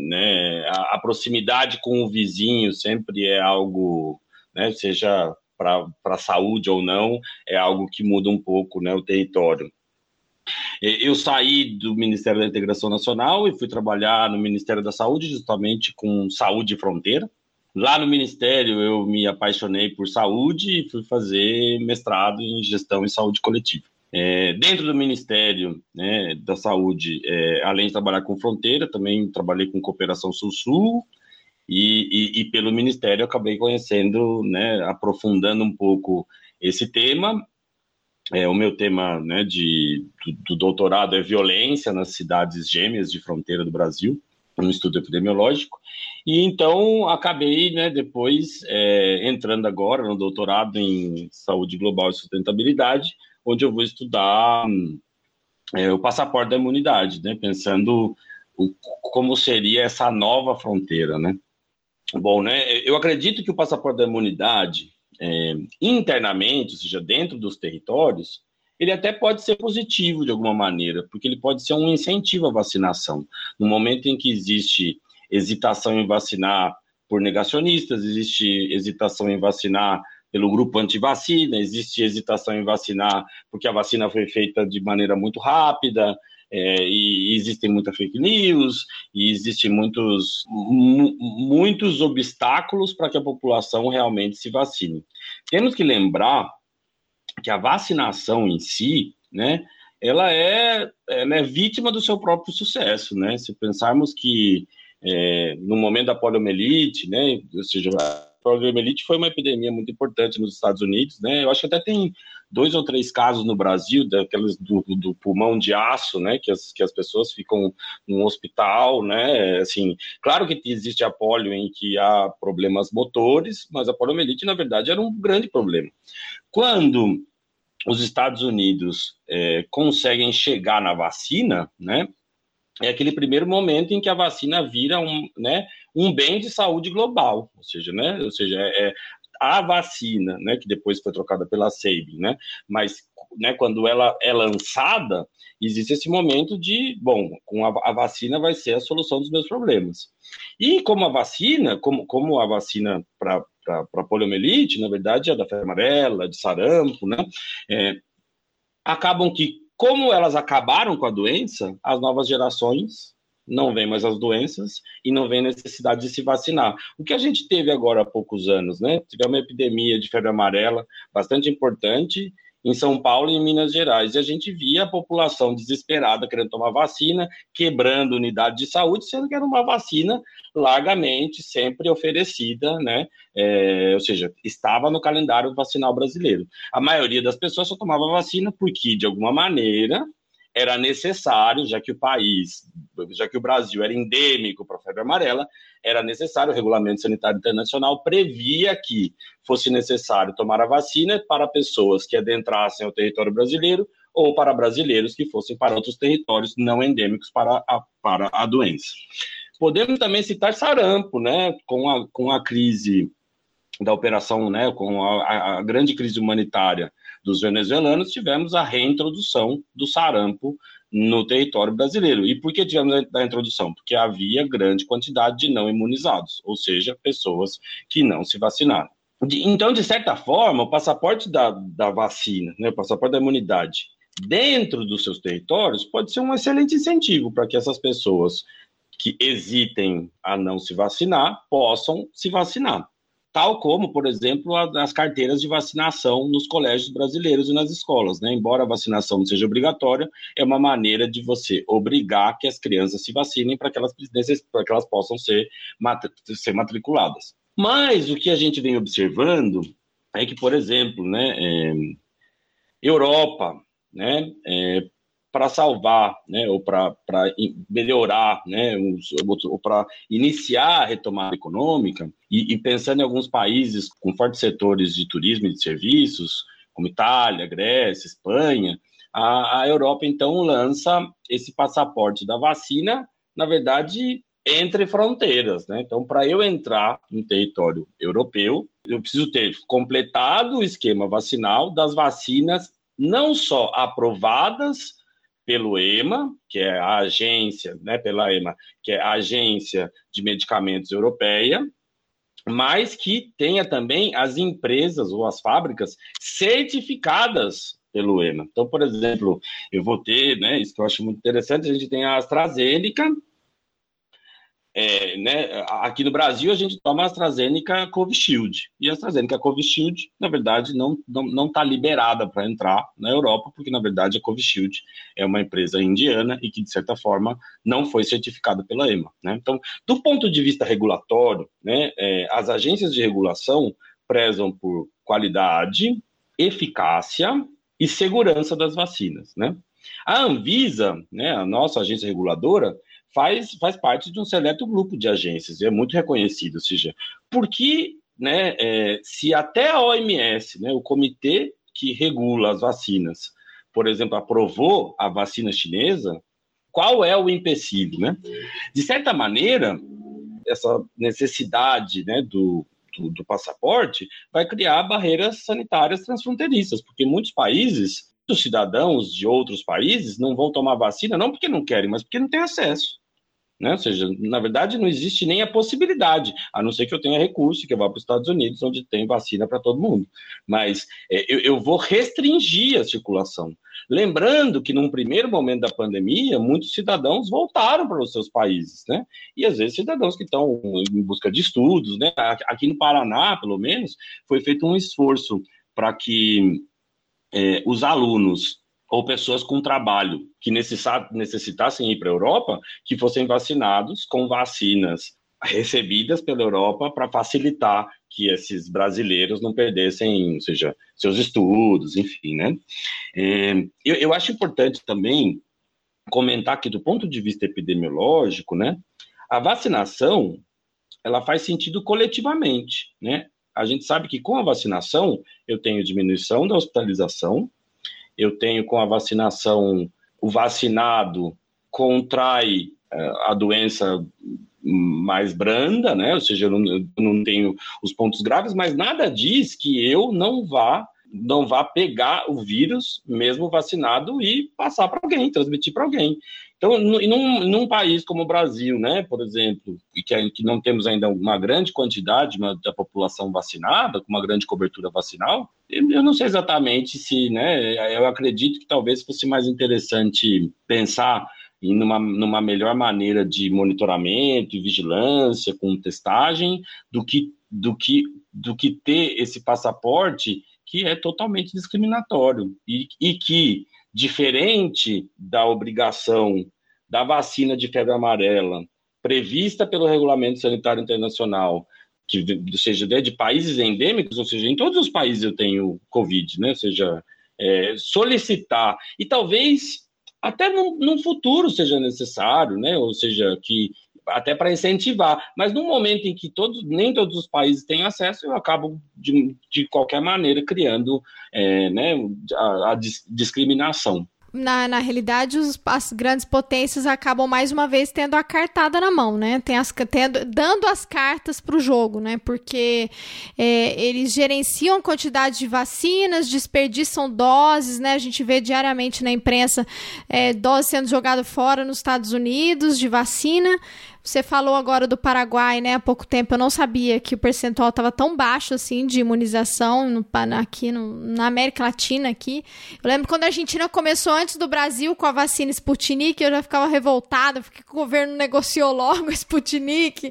né, a, a, proximidade com o vizinho sempre é algo, né, seja para a saúde ou não, é algo que muda um pouco né, o território. Eu saí do Ministério da Integração Nacional e fui trabalhar no Ministério da Saúde, justamente com saúde e fronteira. Lá no Ministério, eu me apaixonei por saúde e fui fazer mestrado em gestão e saúde coletiva. É, dentro do Ministério né, da Saúde, é, além de trabalhar com fronteira, também trabalhei com cooperação Sul-Sul e, e, e, pelo Ministério acabei conhecendo, né, aprofundando um pouco esse tema é, o meu tema né, de, do, do, doutorado é violência nas cidades gêmeas de fronteira do Brasil, um estudo epidemiológico. E então acabei, né, depois, é, entrando agora no doutorado em saúde global e sustentabilidade, onde eu vou estudar é, o passaporte da imunidade, né, pensando o, como seria essa nova fronteira, né. Bom, né, eu acredito que o passaporte da imunidade é, internamente, ou seja, dentro dos territórios, ele até pode ser positivo de alguma maneira, porque ele pode ser um incentivo à vacinação. No momento em que existe hesitação em vacinar por negacionistas, existe hesitação em vacinar pelo grupo anti-vacina, existe hesitação em vacinar porque a vacina foi feita de maneira muito rápida, é, e existem muitas fake news, e existem muitos, muitos obstáculos para que a população realmente se vacine. Temos que lembrar que a vacinação em si, né, ela é, ela é vítima do seu próprio sucesso, né? Se pensarmos que é, no momento da poliomielite, né, ou seja, poliomielite foi uma epidemia muito importante nos Estados Unidos, né? Eu acho que até tem dois ou três casos no Brasil, daqueles do, do pulmão de aço, né? Que as, que as pessoas ficam no hospital, né? Assim, claro que existe a polio em que há problemas motores, mas a poliomielite, na verdade, era um grande problema. Quando os Estados Unidos é, conseguem chegar na vacina, né? É aquele primeiro momento em que a vacina vira um, né, um bem de saúde global, ou seja, né, ou seja, é, é a vacina, né, que depois foi trocada pela Sabin, né, mas né, quando ela é lançada, existe esse momento de, bom, com a, a, vacina vai ser a solução dos meus problemas. E como a vacina, como, como a vacina para poliomielite, na verdade, é da febre amarela, de sarampo, né? É, acabam que, como elas acabaram com a doença, as novas gerações não vêm mais as doenças e não vem necessidade de se vacinar. O que a gente teve agora há poucos anos, né? Tivemos uma epidemia de febre amarela bastante importante em São Paulo e em Minas Gerais. E a gente via a população desesperada querendo tomar vacina, quebrando unidade de saúde, sendo que era uma vacina largamente sempre oferecida, né? É, ou seja, estava no calendário vacinal brasileiro. A maioria das pessoas só tomava vacina porque, de alguma maneira, era necessário, já que o país, já que o Brasil era endêmico para a febre amarela, era necessário, o Regulamento Sanitário Internacional previa que fosse necessário tomar a vacina para pessoas que adentrassem o território brasileiro ou para brasileiros que fossem para outros territórios não endêmicos para a, para a doença. Podemos também citar sarampo, né, com a, com a crise da operação, né, com a, a grande crise humanitária dos venezuelanos, tivemos a reintrodução do sarampo no território brasileiro. E por que tivemos a introdução? Porque havia grande quantidade de não imunizados, ou seja, pessoas que não se vacinaram. Então, de certa forma, o passaporte da, da vacina, né, o passaporte da imunidade, dentro dos seus territórios, pode ser um excelente incentivo para que essas pessoas que hesitem a não se vacinar possam se vacinar tal como, por exemplo, as carteiras de vacinação nos colégios brasileiros e nas escolas. Né? Embora a vacinação não seja obrigatória, é uma maneira de você obrigar que as crianças se vacinem para que elas, que elas possam ser, ser matriculadas. Mas o que a gente vem observando é que, por exemplo, né, é, Europa, né, é, para salvar, né, ou para melhorar, né, ou para iniciar a retomada econômica, e, e, pensando em alguns países com fortes setores de turismo e de serviços, como Itália, Grécia, Espanha, a, a Europa então lança esse passaporte da vacina, na verdade, entre fronteiras, né? Então, para eu entrar no território europeu, eu preciso ter completado o esquema vacinal das vacinas não só aprovadas pelo EMA, que é a agência, né, pela EMA, que é a agência de medicamentos europeia, mas que tenha também as empresas ou as fábricas certificadas pelo EMA. Então, por exemplo, eu vou ter, né, isso que eu acho muito interessante, a gente tem a AstraZeneca, é, né, aqui no Brasil a gente toma AstraZeneca Covishield. E a AstraZeneca Covishield, na verdade, não está não, não tá liberada para entrar na Europa, porque, na verdade, a Covishield é uma empresa indiana e que, de certa forma, não foi certificada pela EMA. Né? Então, do ponto de vista regulatório, né, é, as agências de regulação prezam por qualidade, eficácia e segurança das vacinas. Né? A Anvisa, né, a nossa agência reguladora, faz, faz parte de um seleto grupo de agências, é muito reconhecido, ou seja, porque né, é, se até a OMS, né, o comitê que regula as vacinas, por exemplo, aprovou a vacina chinesa, qual é o empecilho? Né? De certa maneira, essa necessidade né, do, do, do passaporte vai criar barreiras sanitárias transfronteiriças, porque muitos países os cidadãos de outros países não vão tomar vacina, não porque não querem, mas porque não têm acesso. Né? Ou seja, na verdade, não existe nem a possibilidade, a não ser que eu tenha recurso que eu vá para os Estados Unidos, onde tem vacina para todo mundo. Mas é, eu, eu, vou restringir a circulação. Lembrando que, num primeiro momento da pandemia, muitos cidadãos voltaram para os seus países, né? E às vezes cidadãos que estão em busca de estudos, né? Aqui no Paraná, pelo menos, foi feito um esforço para que é, os alunos ou pessoas com trabalho que necessitassem ir para a Europa, que fossem vacinados com vacinas recebidas pela Europa para facilitar que esses brasileiros não perdessem, ou seja, seus estudos, enfim, né? É, eu, eu acho importante também comentar que do ponto de vista epidemiológico, né, a vacinação ela faz sentido coletivamente, né? A gente sabe que com a vacinação eu tenho diminuição da hospitalização, eu tenho com a vacinação o vacinado contrai eh, a doença mais branda, né? Ou seja, eu não, eu não tenho os pontos graves, mas nada diz que eu não vá não vá pegar o vírus, mesmo vacinado, e passar para alguém, transmitir para alguém. Então, num, num, país como o Brasil, né, por exemplo, que, que não temos ainda uma grande quantidade da população vacinada, com uma grande cobertura vacinal, eu não sei exatamente se, né, eu acredito que talvez fosse mais interessante pensar em numa, numa melhor maneira de monitoramento e vigilância com testagem do que, do que, do que ter esse passaporte que é totalmente discriminatório e, e que diferente da obrigação da vacina de febre amarela prevista pelo Regulamento Sanitário Internacional, que seja de países endêmicos, ou seja, em todos os países eu tenho Covid, né? Ou seja, é, solicitar e talvez até no, no, futuro seja necessário, né? Ou seja, que até para incentivar. Mas no momento em que todos, nem todos os países têm acesso, eu acabo de, de qualquer maneira criando é, né, a, a discriminação na, na realidade, os, as grandes potências acabam mais uma vez tendo a cartada na mão, né? Tem as, tendo, dando as cartas para o jogo, né? Porque é, eles gerenciam quantidade de vacinas, desperdiçam doses, né? A gente vê diariamente na imprensa é, doses sendo jogadas fora nos Estados Unidos de vacina. Você falou agora do Paraguai, né? Há pouco tempo eu não sabia que o percentual estava tão baixo assim de imunização no, aqui no, na América Latina aqui. Eu lembro quando a Argentina começou antes do Brasil com a vacina Sputnik, eu já ficava revoltada, porque o governo negociou logo a Sputnik.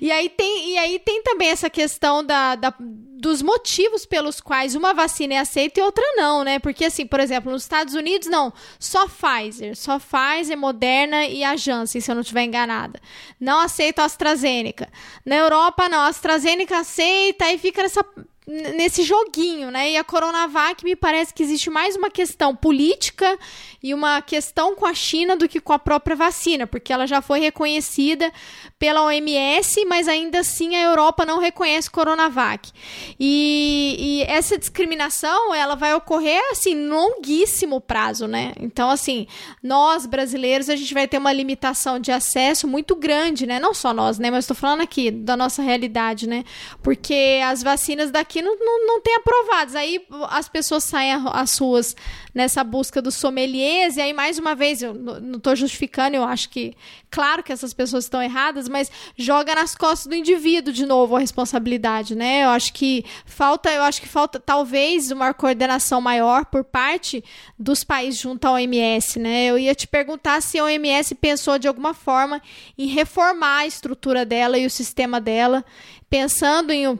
E aí tem, e aí tem também essa questão da, da dos motivos pelos quais uma vacina é aceita e outra não, né? Porque, assim, por exemplo, nos Estados Unidos, não, só Pfizer, só Pfizer, Moderna e a Janssen, se eu não estiver enganada. Não aceita a AstraZeneca. Na Europa, não, a AstraZeneca aceita e fica nessa nesse joguinho, né? E a Coronavac me parece que existe mais uma questão política e uma questão com a China do que com a própria vacina, porque ela já foi reconhecida pela OMS, mas ainda assim a Europa não reconhece Coronavac. E, e essa discriminação, ela vai ocorrer assim, longuíssimo prazo, né? Então, assim, nós brasileiros, a gente vai ter uma limitação de acesso muito grande, né? Não só nós, né? Mas estou falando aqui da nossa realidade, né? Porque as vacinas daqui aqui não, não, não tem aprovados. Aí as pessoas saem às ruas nessa busca dos sommeliers, e aí, mais uma vez, eu não estou justificando, eu acho que, claro que essas pessoas estão erradas, mas joga nas costas do indivíduo de novo a responsabilidade, né? Eu acho que falta, eu acho que falta talvez uma coordenação maior por parte dos países junto à OMS, né? Eu ia te perguntar se a OMS pensou de alguma forma em reformar a estrutura dela e o sistema dela, pensando em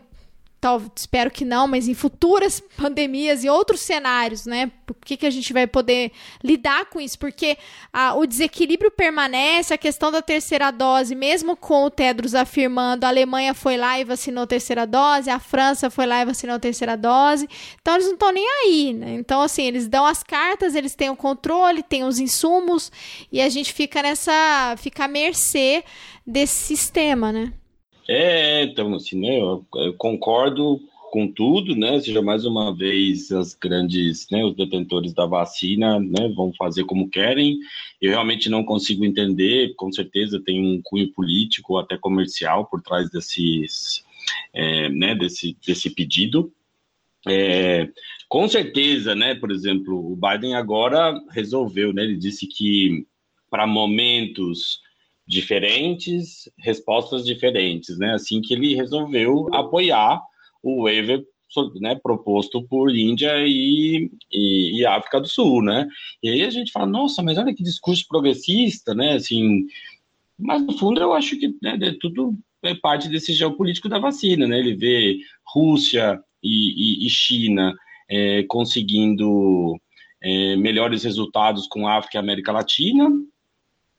tal, espero que não, mas em futuras pandemias e outros cenários, né? Por que, que a gente vai poder lidar com isso? Porque a, o desequilíbrio permanece, a questão da terceira dose, mesmo com o Tedros afirmando a Alemanha foi lá e vacinou a terceira dose, a França foi lá e vacinou a terceira dose, então eles não estão nem aí, né? Então, assim, eles dão as cartas, eles têm o controle, têm os insumos, e a gente fica nessa, fica à mercê desse sistema, né? É, então, assim, né, eu, eu, concordo com tudo, né, seja mais uma vez as grandes, né, os detentores da vacina, né, vão fazer como querem, eu realmente não consigo entender, com certeza tem um cunho político até comercial por trás desses, é, né, desse, desse pedido, é, com certeza, né, por exemplo, o Biden agora resolveu, né, ele disse que para momentos diferentes, respostas diferentes, né? Assim que ele resolveu apoiar o waiver né, proposto por Índia e, e, e, África do Sul, né? E aí a gente fala, nossa, mas olha que discurso progressista, né? Assim, mas no fundo eu acho que né, é tudo é parte desse geopolítico da vacina, né? Ele vê Rússia e, e China é, conseguindo é, melhores resultados com África e América Latina,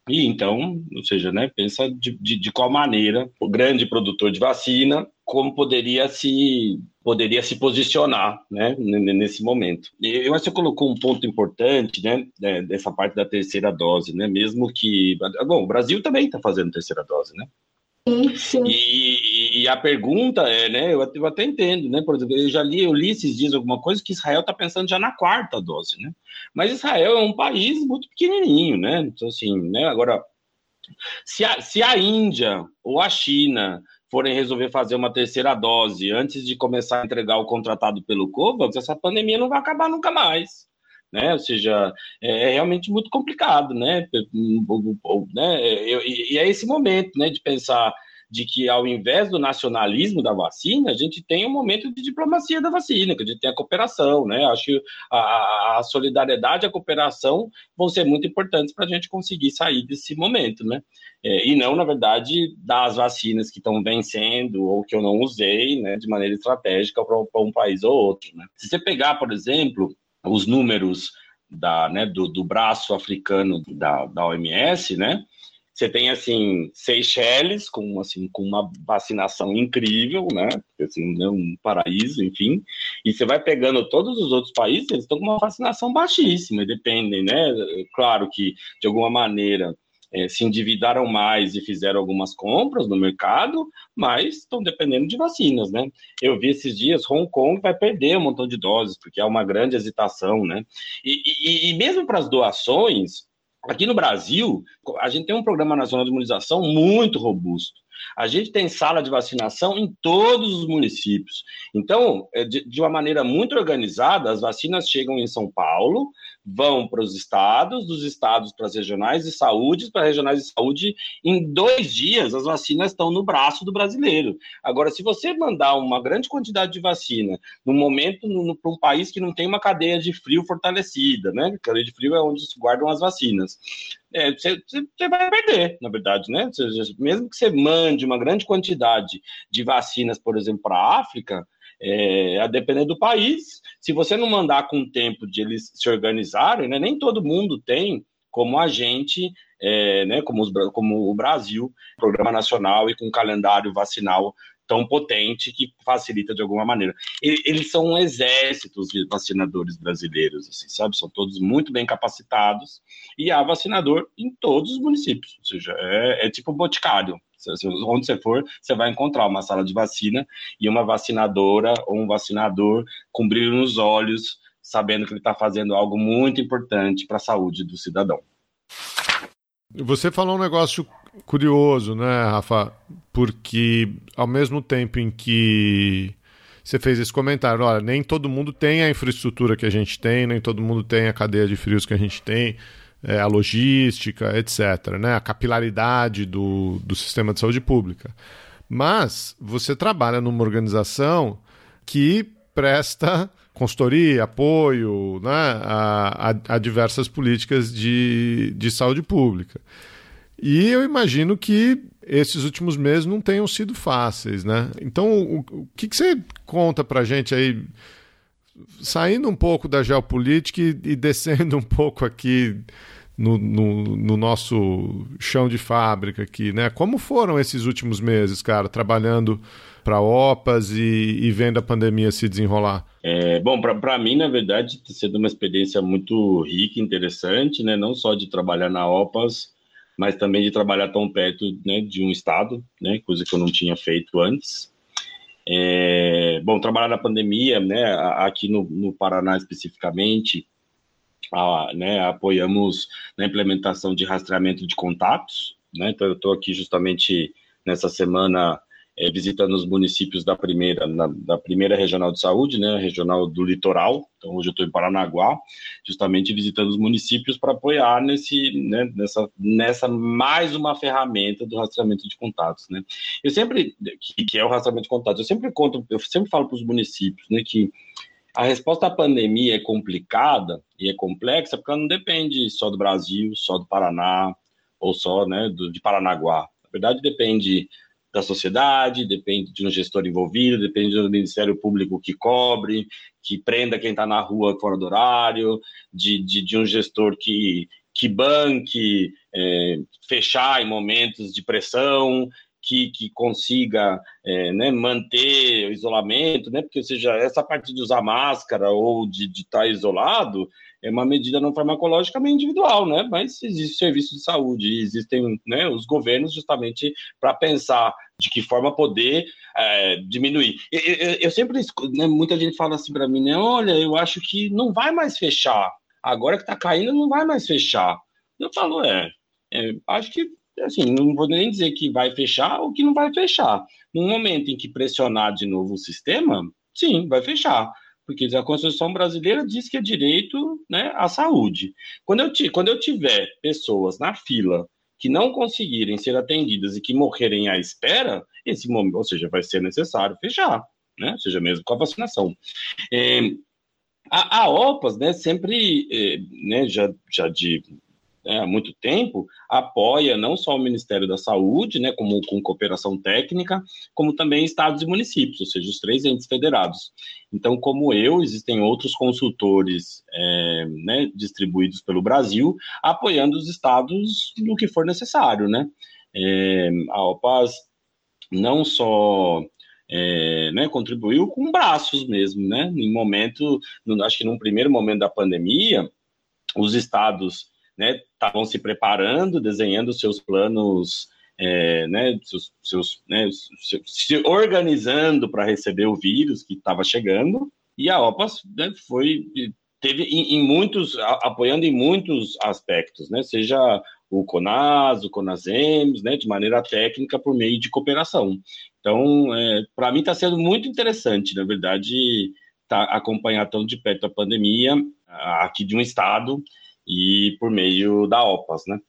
E então, ou seja, né, pensa de, de, de qual maneira o grande produtor de vacina, como poderia se poderia se posicionar né, nesse momento. Eu acho que você colocou um ponto importante né, dessa parte da terceira dose, né, mesmo que. Bom, o Brasil também está fazendo terceira dose, né? Sim, sim. E, e, a pergunta é, né, eu, eu, até entendo, né, por exemplo, eu já li, eu li esses dias alguma coisa que Israel está pensando já na quarta dose, né, mas Israel é um país muito pequenininho, né, então assim, né, agora, se a, se a Índia ou a China forem resolver fazer uma terceira dose antes de começar a entregar o contratado pelo COVAX, essa pandemia não vai acabar nunca mais né? Ou seja, é, é realmente muito complicado, né? né? E é esse momento, né, de pensar de que ao invés do nacionalismo da vacina, a gente tem um momento de diplomacia da vacina, que a gente tem a cooperação, né? Acho que a, a solidariedade e a cooperação vão ser muito importantes para a gente conseguir sair desse momento, né? É, e não, na verdade, das vacinas que estão vencendo ou que eu não usei, né, de maneira estratégica para um país ou outro, né? Se você pegar, por exemplo, os números da, né, do, do braço africano da, da OMS, né? Você tem assim Seychelles com assim com uma vacinação incrível, né? Assim, né, um paraíso, enfim. E você vai pegando todos os outros países, eles estão com uma vacinação baixíssima, dependem, né? Claro que de alguma maneira é, se endividaram mais e fizeram algumas compras no mercado, mas estão dependendo de vacinas, né? Eu vi esses dias, Hong Kong vai perder um montão de doses, porque há uma grande hesitação, né? E, e, e mesmo para as doações, aqui no Brasil, a gente tem um programa nacional de imunização muito robusto. A gente tem sala de vacinação em todos os municípios. Então, é, de, uma maneira muito organizada, as vacinas chegam em São Paulo, vão para os estados, dos estados para as regionais de saúde, para as regionais de saúde, em dois dias as vacinas estão no braço do brasileiro. Agora, se você mandar uma grande quantidade de vacina no momento para um país que não tem uma cadeia de frio fortalecida, né? A cadeia de frio é onde se guardam as vacinas é, você, você, vai perder, na verdade, né? mesmo que você mande uma grande quantidade de vacinas, por exemplo, para a África, é, a depender do país, se você não mandar com tempo de eles se organizarem, né, nem todo mundo tem como a gente, é, né, como, os, como o Brasil, programa nacional e com calendário vacinal tão potente que facilita de alguma maneira. Eles são um exército de vacinadores brasileiros, assim, sabe? São todos muito bem capacitados e há vacinador em todos os municípios, ou seja, é, é tipo boticário. Onde você for, você vai encontrar uma sala de vacina e uma vacinadora ou um vacinador com brilho nos olhos, sabendo que ele está fazendo algo muito importante para a saúde do cidadão. Você falou um negócio curioso, né, Rafa? Porque ao mesmo tempo em que você fez esse comentário, olha, nem todo mundo tem a infraestrutura que a gente tem, nem todo mundo tem a cadeia de frios que a gente tem, é, a logística, etc., né, a capilaridade do, do sistema de saúde pública. Mas você trabalha numa organização que presta consultoria, apoio né, a, a, a diversas políticas de, de saúde pública. E eu imagino que esses últimos meses não tenham sido fáceis, né? Então, o, o que, que você conta para gente aí, saindo um pouco da geopolítica e, e descendo um pouco aqui no, no, no, nosso chão de fábrica aqui, né? Como foram esses últimos meses, cara, trabalhando para OPAS e, e, vendo a pandemia se desenrolar? É, bom, para mim, na verdade, tem sido uma experiência muito rica, interessante, né? Não só de trabalhar na OPAS, mas também de trabalhar tão perto né, de um estado, né, coisa que eu não tinha feito antes. É, bom, trabalhar na pandemia, né, aqui no, no Paraná especificamente, a, né, apoiamos na implementação de rastreamento de contatos, né, então eu estou aqui justamente nessa semana é, visitando os municípios da primeira, na, da primeira regional de saúde, né, regional do litoral. Então, hoje eu estou em Paranaguá, justamente visitando os municípios para apoiar nesse, né, nessa, nessa mais uma ferramenta do rastreamento de contatos, né. Eu sempre, que, que é o rastreamento de contatos, eu sempre conto, eu sempre falo para os municípios, né, que a resposta à pandemia é complicada e é complexa porque ela não depende só do Brasil, só do Paraná ou só, né, do, de Paranaguá. Na verdade, depende da sociedade, depende de um gestor envolvido, depende do Ministério Público que cobre, que prenda quem está na rua fora do horário, de, de, de, um gestor que, que banque é, fechar em momentos de pressão, que, que consiga é, né, manter o isolamento, né? Porque, seja, essa parte de usar máscara ou de estar tá isolado é uma medida não farmacológicamente individual, né? Mas existe serviço de saúde, existem né, os governos justamente para pensar de que forma poder é, diminuir. Eu, eu, eu sempre, né, muita gente fala assim para mim, né? Olha, eu acho que não vai mais fechar. Agora que está caindo, não vai mais fechar. Eu falo, é, é acho que assim, não vou nem dizer que vai fechar ou que não vai fechar. No momento em que pressionar de novo o sistema, sim, vai fechar. Porque a Constituição brasileira diz que é direito né, à saúde. Quando eu, quando eu tiver pessoas na fila que não conseguirem ser atendidas e que morrerem à espera, esse momento, ou seja, vai ser necessário fechar, né? Seja, mesmo com a vacinação. É, a, a OPAS, né, sempre, é, né, já, já de né, há muito tempo, apoia não só o Ministério da Saúde, né, como com cooperação técnica, como também estados e municípios, ou seja, os três entes federados. Então, como eu, existem outros consultores é, né, distribuídos pelo Brasil, apoiando os estados no que for necessário, né? É, a OPAS não só é, né, contribuiu com braços mesmo, né? Em momento, acho que num primeiro momento da pandemia, os estados né, estavam se preparando, desenhando seus planos, é, né, seus, seus, né, se organizando para receber o vírus que estava chegando, e a OPAS né, foi teve em, em, muitos apoiando em muitos aspectos, né, seja o CONAS, o CONASEMS, né, de maneira técnica por meio de cooperação. Então, é, para mim está sendo muito interessante, na verdade, tá, acompanhar tão de perto a pandemia aqui de um estado e por meio da OPAS, né?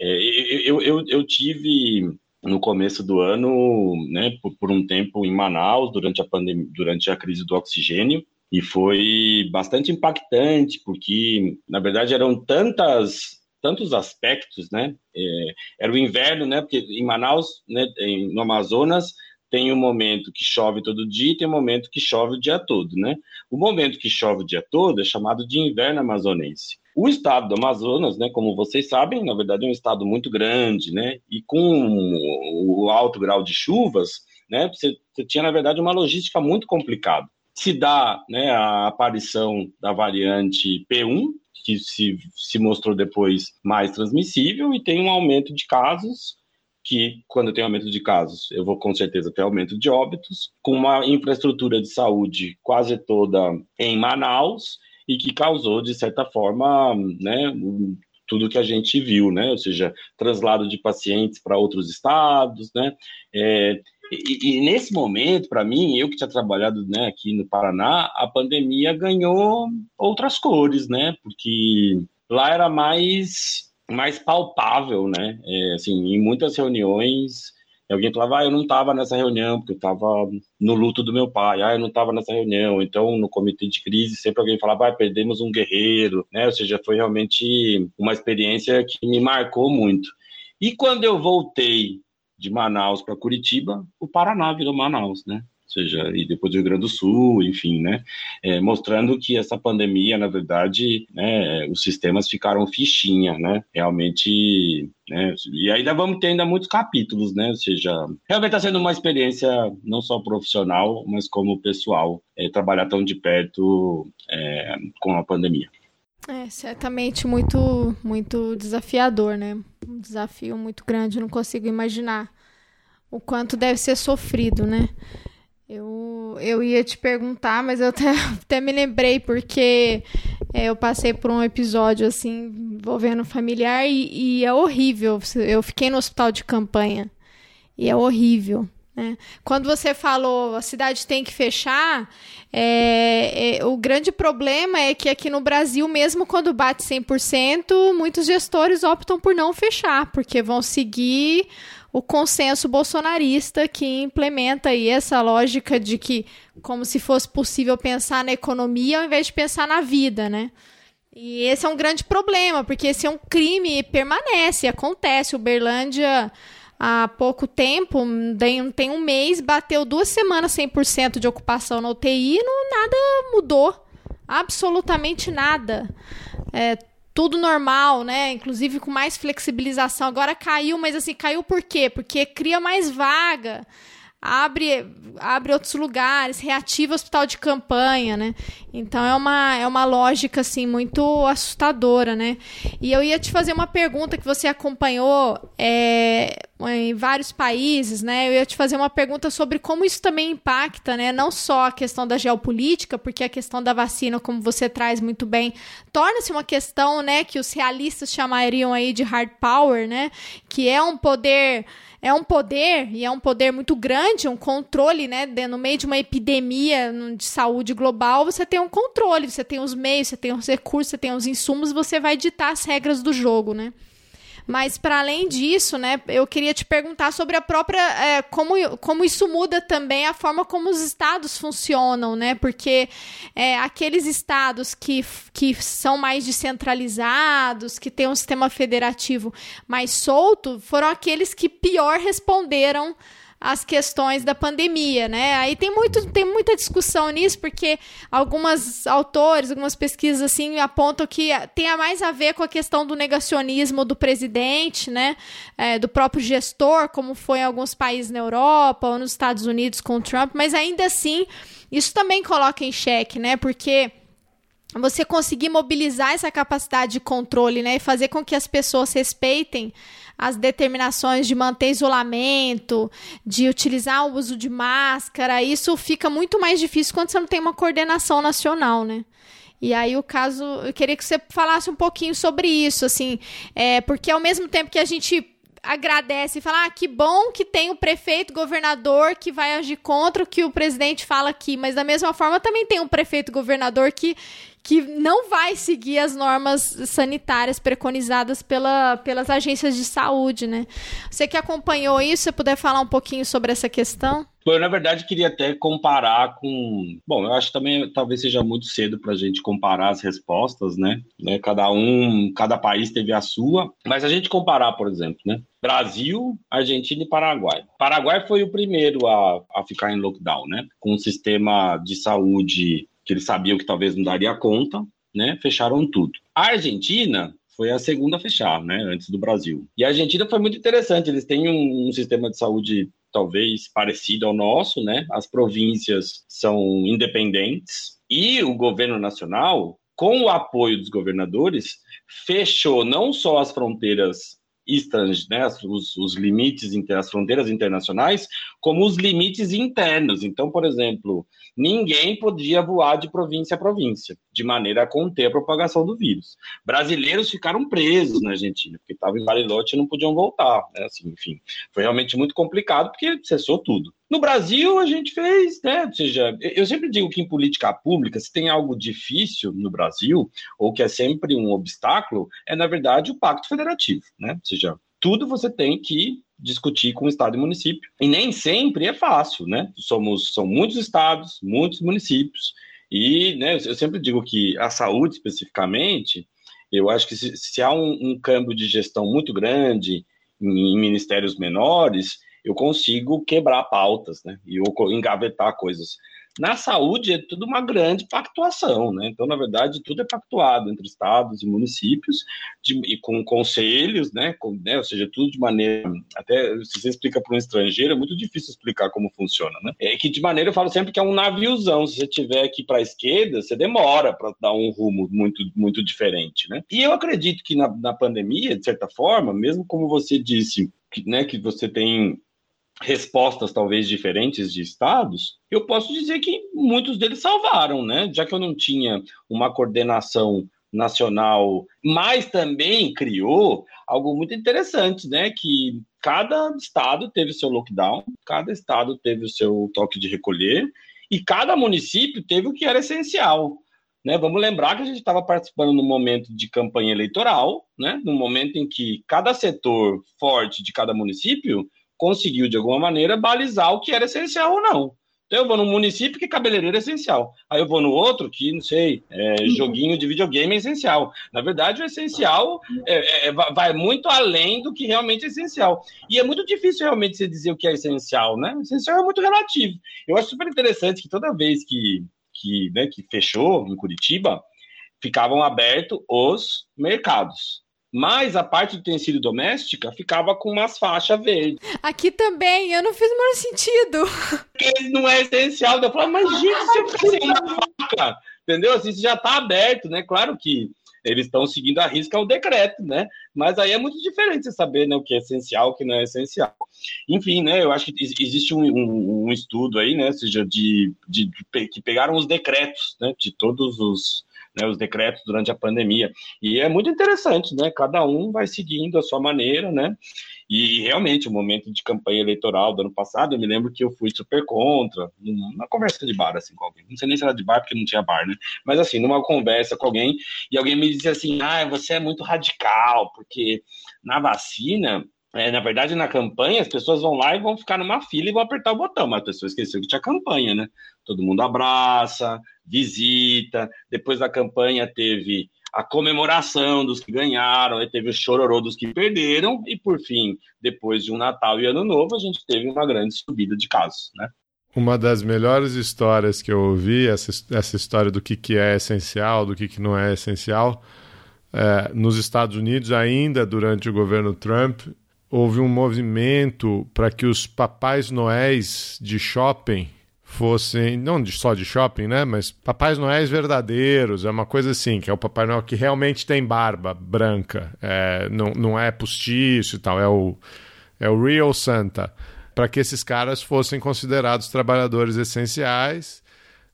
É, eu, eu, eu tive no começo do ano, né, por, por, um tempo em Manaus durante a pandemia, durante a crise do oxigênio e foi bastante impactante porque na verdade eram tantas tantos aspectos, né? É, era o inverno, né? Porque em Manaus, né, no Amazonas tem um momento que chove todo dia e tem um momento que chove o dia todo, né? O momento que chove o dia todo é chamado de inverno amazonense. O estado do Amazonas, né, como vocês sabem, na verdade é um estado muito grande, né, e com o alto grau de chuvas, né, você, você tinha, na verdade, uma logística muito complicada. Se dá né, a aparição da variante P1, que se, se mostrou depois mais transmissível, e tem um aumento de casos, que quando tem aumento de casos, eu vou com certeza ter aumento de óbitos, com uma infraestrutura de saúde quase toda em Manaus, e que causou, de certa forma, né, tudo que a gente viu, né? Ou seja, traslado de pacientes para outros estados, né? É, e, e, nesse momento, para mim, eu que tinha trabalhado né, aqui no Paraná, a pandemia ganhou outras cores, né? Porque lá era mais, mais palpável, né? É, assim, em muitas reuniões alguém falava, ah, eu não estava nessa reunião, porque eu estava no luto do meu pai, ah, eu não estava nessa reunião. Então, no comitê de crise, sempre alguém falava, ah, perdemos um guerreiro, né? Ou seja, foi realmente uma experiência que me marcou muito. E quando eu voltei de Manaus para Curitiba, o Paraná virou Manaus, né? Seja, e depois do Rio Grande do Sul, enfim, né, é, mostrando que essa pandemia, na verdade, né, os sistemas ficaram fichinha, né, realmente, né, e ainda vamos ter ainda muitos capítulos, né, ou seja, realmente está sendo uma experiência não só profissional, mas como pessoal, é, trabalhar tão de perto é, com a pandemia. É certamente muito, muito desafiador, né? Um desafio muito grande. não consigo imaginar o quanto deve ser sofrido, né? Eu, eu ia te perguntar, mas eu até, até me lembrei porque é, eu passei por um episódio assim envolvendo familiar e, e, é horrível. Eu fiquei no hospital de campanha e é horrível. Né? Quando você falou a cidade tem que fechar, é, é, o grande problema é que aqui no Brasil, mesmo quando bate 100%, muitos gestores optam por não fechar, porque vão seguir o consenso bolsonarista que implementa aí essa lógica de que como se fosse possível pensar na economia ao invés de pensar na vida, né? E esse é um grande problema, porque esse é um crime permanece, acontece. O Berlândia há pouco tempo, tem um mês, bateu duas semanas 100% de ocupação na UTI e não, nada mudou. Absolutamente nada. É, tudo normal, né? Inclusive com mais flexibilização. Agora caiu, mas assim, caiu por quê? Porque cria mais vaga abre, abre outros lugares, reativa o hospital de campanha, né? Então é uma, é uma lógica assim muito assustadora, né? E eu ia te fazer uma pergunta que você acompanhou é, em vários países, né? Eu ia te fazer uma pergunta sobre como isso também impacta, né? Não só a questão da geopolítica, porque a questão da vacina, como você traz muito bem, torna-se uma questão, né, que os realistas chamariam aí de hard power, né? Que é um poder é um poder, e é um poder muito grande, um controle, né? No meio de uma epidemia de saúde global, você tem um controle, você tem os meios, você tem os recursos, você tem os insumos, você vai ditar as regras do jogo, né? Mas para além disso, né, eu queria te perguntar sobre a própria é, como, como isso muda também a forma como os estados funcionam, né? Porque é, aqueles estados que, que são mais descentralizados, que têm um sistema federativo mais solto, foram aqueles que pior responderam as questões da pandemia, né? Aí tem, muito, tem muita discussão nisso, porque algumas autores, algumas pesquisas assim apontam que tem mais a ver com a questão do negacionismo do presidente, né? É, do próprio gestor, como foi em alguns países na Europa ou nos Estados Unidos com o Trump, mas ainda assim isso também coloca em xeque, né? Porque você conseguir mobilizar essa capacidade de controle, né, e fazer com que as pessoas respeitem as determinações de manter isolamento, de utilizar o uso de máscara, isso fica muito mais difícil quando você não tem uma coordenação nacional, né? E aí o caso, eu queria que você falasse um pouquinho sobre isso, assim, é, porque ao mesmo tempo que a gente agradece e fala: ah, que bom que tem o prefeito, governador que vai agir contra o que o presidente fala aqui, mas da mesma forma também tem um prefeito, governador que que não vai seguir as normas sanitárias preconizadas pela, pelas agências de saúde, né? Você que acompanhou isso, você puder falar um pouquinho sobre essa questão? Eu, na verdade, queria até comparar com. Bom, eu acho também talvez seja muito cedo para a gente comparar as respostas, né? né? Cada um, cada país teve a sua. Mas a gente comparar, por exemplo, né? Brasil, Argentina e Paraguai. Paraguai foi o primeiro a, a ficar em lockdown, né? Com um sistema de saúde que eles sabiam que talvez não daria conta, né? Fecharam tudo. A Argentina foi a segunda a fechar, né? Antes do Brasil. E a Argentina foi muito interessante. Eles têm um, um sistema de saúde talvez parecido ao nosso, né? As províncias são independentes e o governo nacional, com o apoio dos governadores, fechou não só as fronteiras né, os, os limites, as fronteiras internacionais, como os limites internos. Então, por exemplo, ninguém podia voar de província a província, de maneira a conter a propagação do vírus. Brasileiros ficaram presos na Argentina, porque estavam em Bariloche e não podiam voltar. Né? Assim, enfim, foi realmente muito complicado, porque cessou tudo. No Brasil, a gente fez, né? Ou seja, eu sempre digo que em política pública, se tem algo difícil no Brasil, ou que é sempre um obstáculo, é, na verdade, o pacto federativo, né? Ou seja, tudo você tem que discutir com o estado e município. E nem sempre é fácil, né? Somos são muitos estados, muitos municípios. E, né, eu sempre digo que a saúde especificamente, eu acho que se, se há um, um, câmbio de gestão muito grande em, em ministérios menores, eu consigo quebrar pautas, né? E engavetar coisas. Na saúde é tudo uma grande pactuação, né? Então, na verdade, tudo é pactuado entre estados e municípios de, e com conselhos, né? Com, né? Ou seja, tudo de maneira. Até se você explica para um estrangeiro, é muito difícil explicar como funciona, né? É que de maneira eu falo sempre que é um naviozão. Se você tiver aqui para a esquerda, você demora para dar um rumo muito, muito diferente, né? E eu acredito que na, na pandemia, de certa forma, mesmo como você disse, que, né, que você tem respostas talvez diferentes de estados, eu posso dizer que muitos deles salvaram, né? Já que eu não tinha uma coordenação nacional, mas também criou algo muito interessante, né? Que cada estado teve seu lockdown, cada estado teve o seu toque de recolher e cada município teve o que era essencial. Né, vamos lembrar que a gente estava participando no momento de campanha eleitoral, né, no momento em que cada setor forte de cada município conseguiu, de alguma maneira, balizar o que era essencial ou não. Então, eu vou num município que cabeleireiro é essencial. Aí eu vou no outro que, não sei, é, joguinho de videogame é essencial. Na verdade, o essencial é, é, é vai muito além do que realmente é essencial. E é muito difícil realmente você dizer o que é essencial, né? O essencial é muito relativo. Eu acho super interessante que toda vez que, que, né, que fechou em Curitiba, ficavam abertos os mercados. Mas a parte de utensílio doméstica ficava com umas faixas verdes. Aqui também, eu não fiz o menor sentido. Porque não é essencial. Eu falo, mas gente, se eu pensei na faca, entendeu? Assim, já está aberto, né? Claro que eles estão seguindo a risca o decreto, né? Mas aí é muito diferente você saber né, o que é essencial, o que não é essencial. Enfim, né? Eu acho que existe um, um, um estudo aí, né? Seja de, de, de, que pegaram os decretos, né? De todos os né, os decretos durante a pandemia. E é muito interessante, né? Cada um vai seguindo a sua maneira, né? E realmente, o momento de campanha eleitoral do ano passado, eu me lembro que eu fui super contra, numa conversa de bar, assim, com alguém. Não sei nem se era de bar, porque não tinha bar, né? Mas, assim, numa conversa com alguém, e alguém me dizia assim: ah, você é muito radical, porque na vacina é, na verdade, na campanha, as pessoas vão lá e vão ficar numa fila e vão apertar o botão, mas a pessoa esqueceu que tinha campanha, né? Todo mundo abraça, visita. Depois da campanha teve a comemoração dos que ganharam, aí teve o chororô dos que perderam, e por fim, depois de um Natal e Ano Novo, a gente teve uma grande subida de casos, né? Uma das melhores histórias que eu ouvi, essa, essa história do que, que é essencial, do que, que não é essencial, é, nos Estados Unidos, ainda durante o governo Trump, houve um movimento para que os papais noéis de shopping fossem, não só de shopping, né, mas papais noéis verdadeiros, é uma coisa assim, que é o Papai Noel que realmente tem barba branca, é, não, não é postiço e tal, é o, é o real Santa, para que esses caras fossem considerados trabalhadores essenciais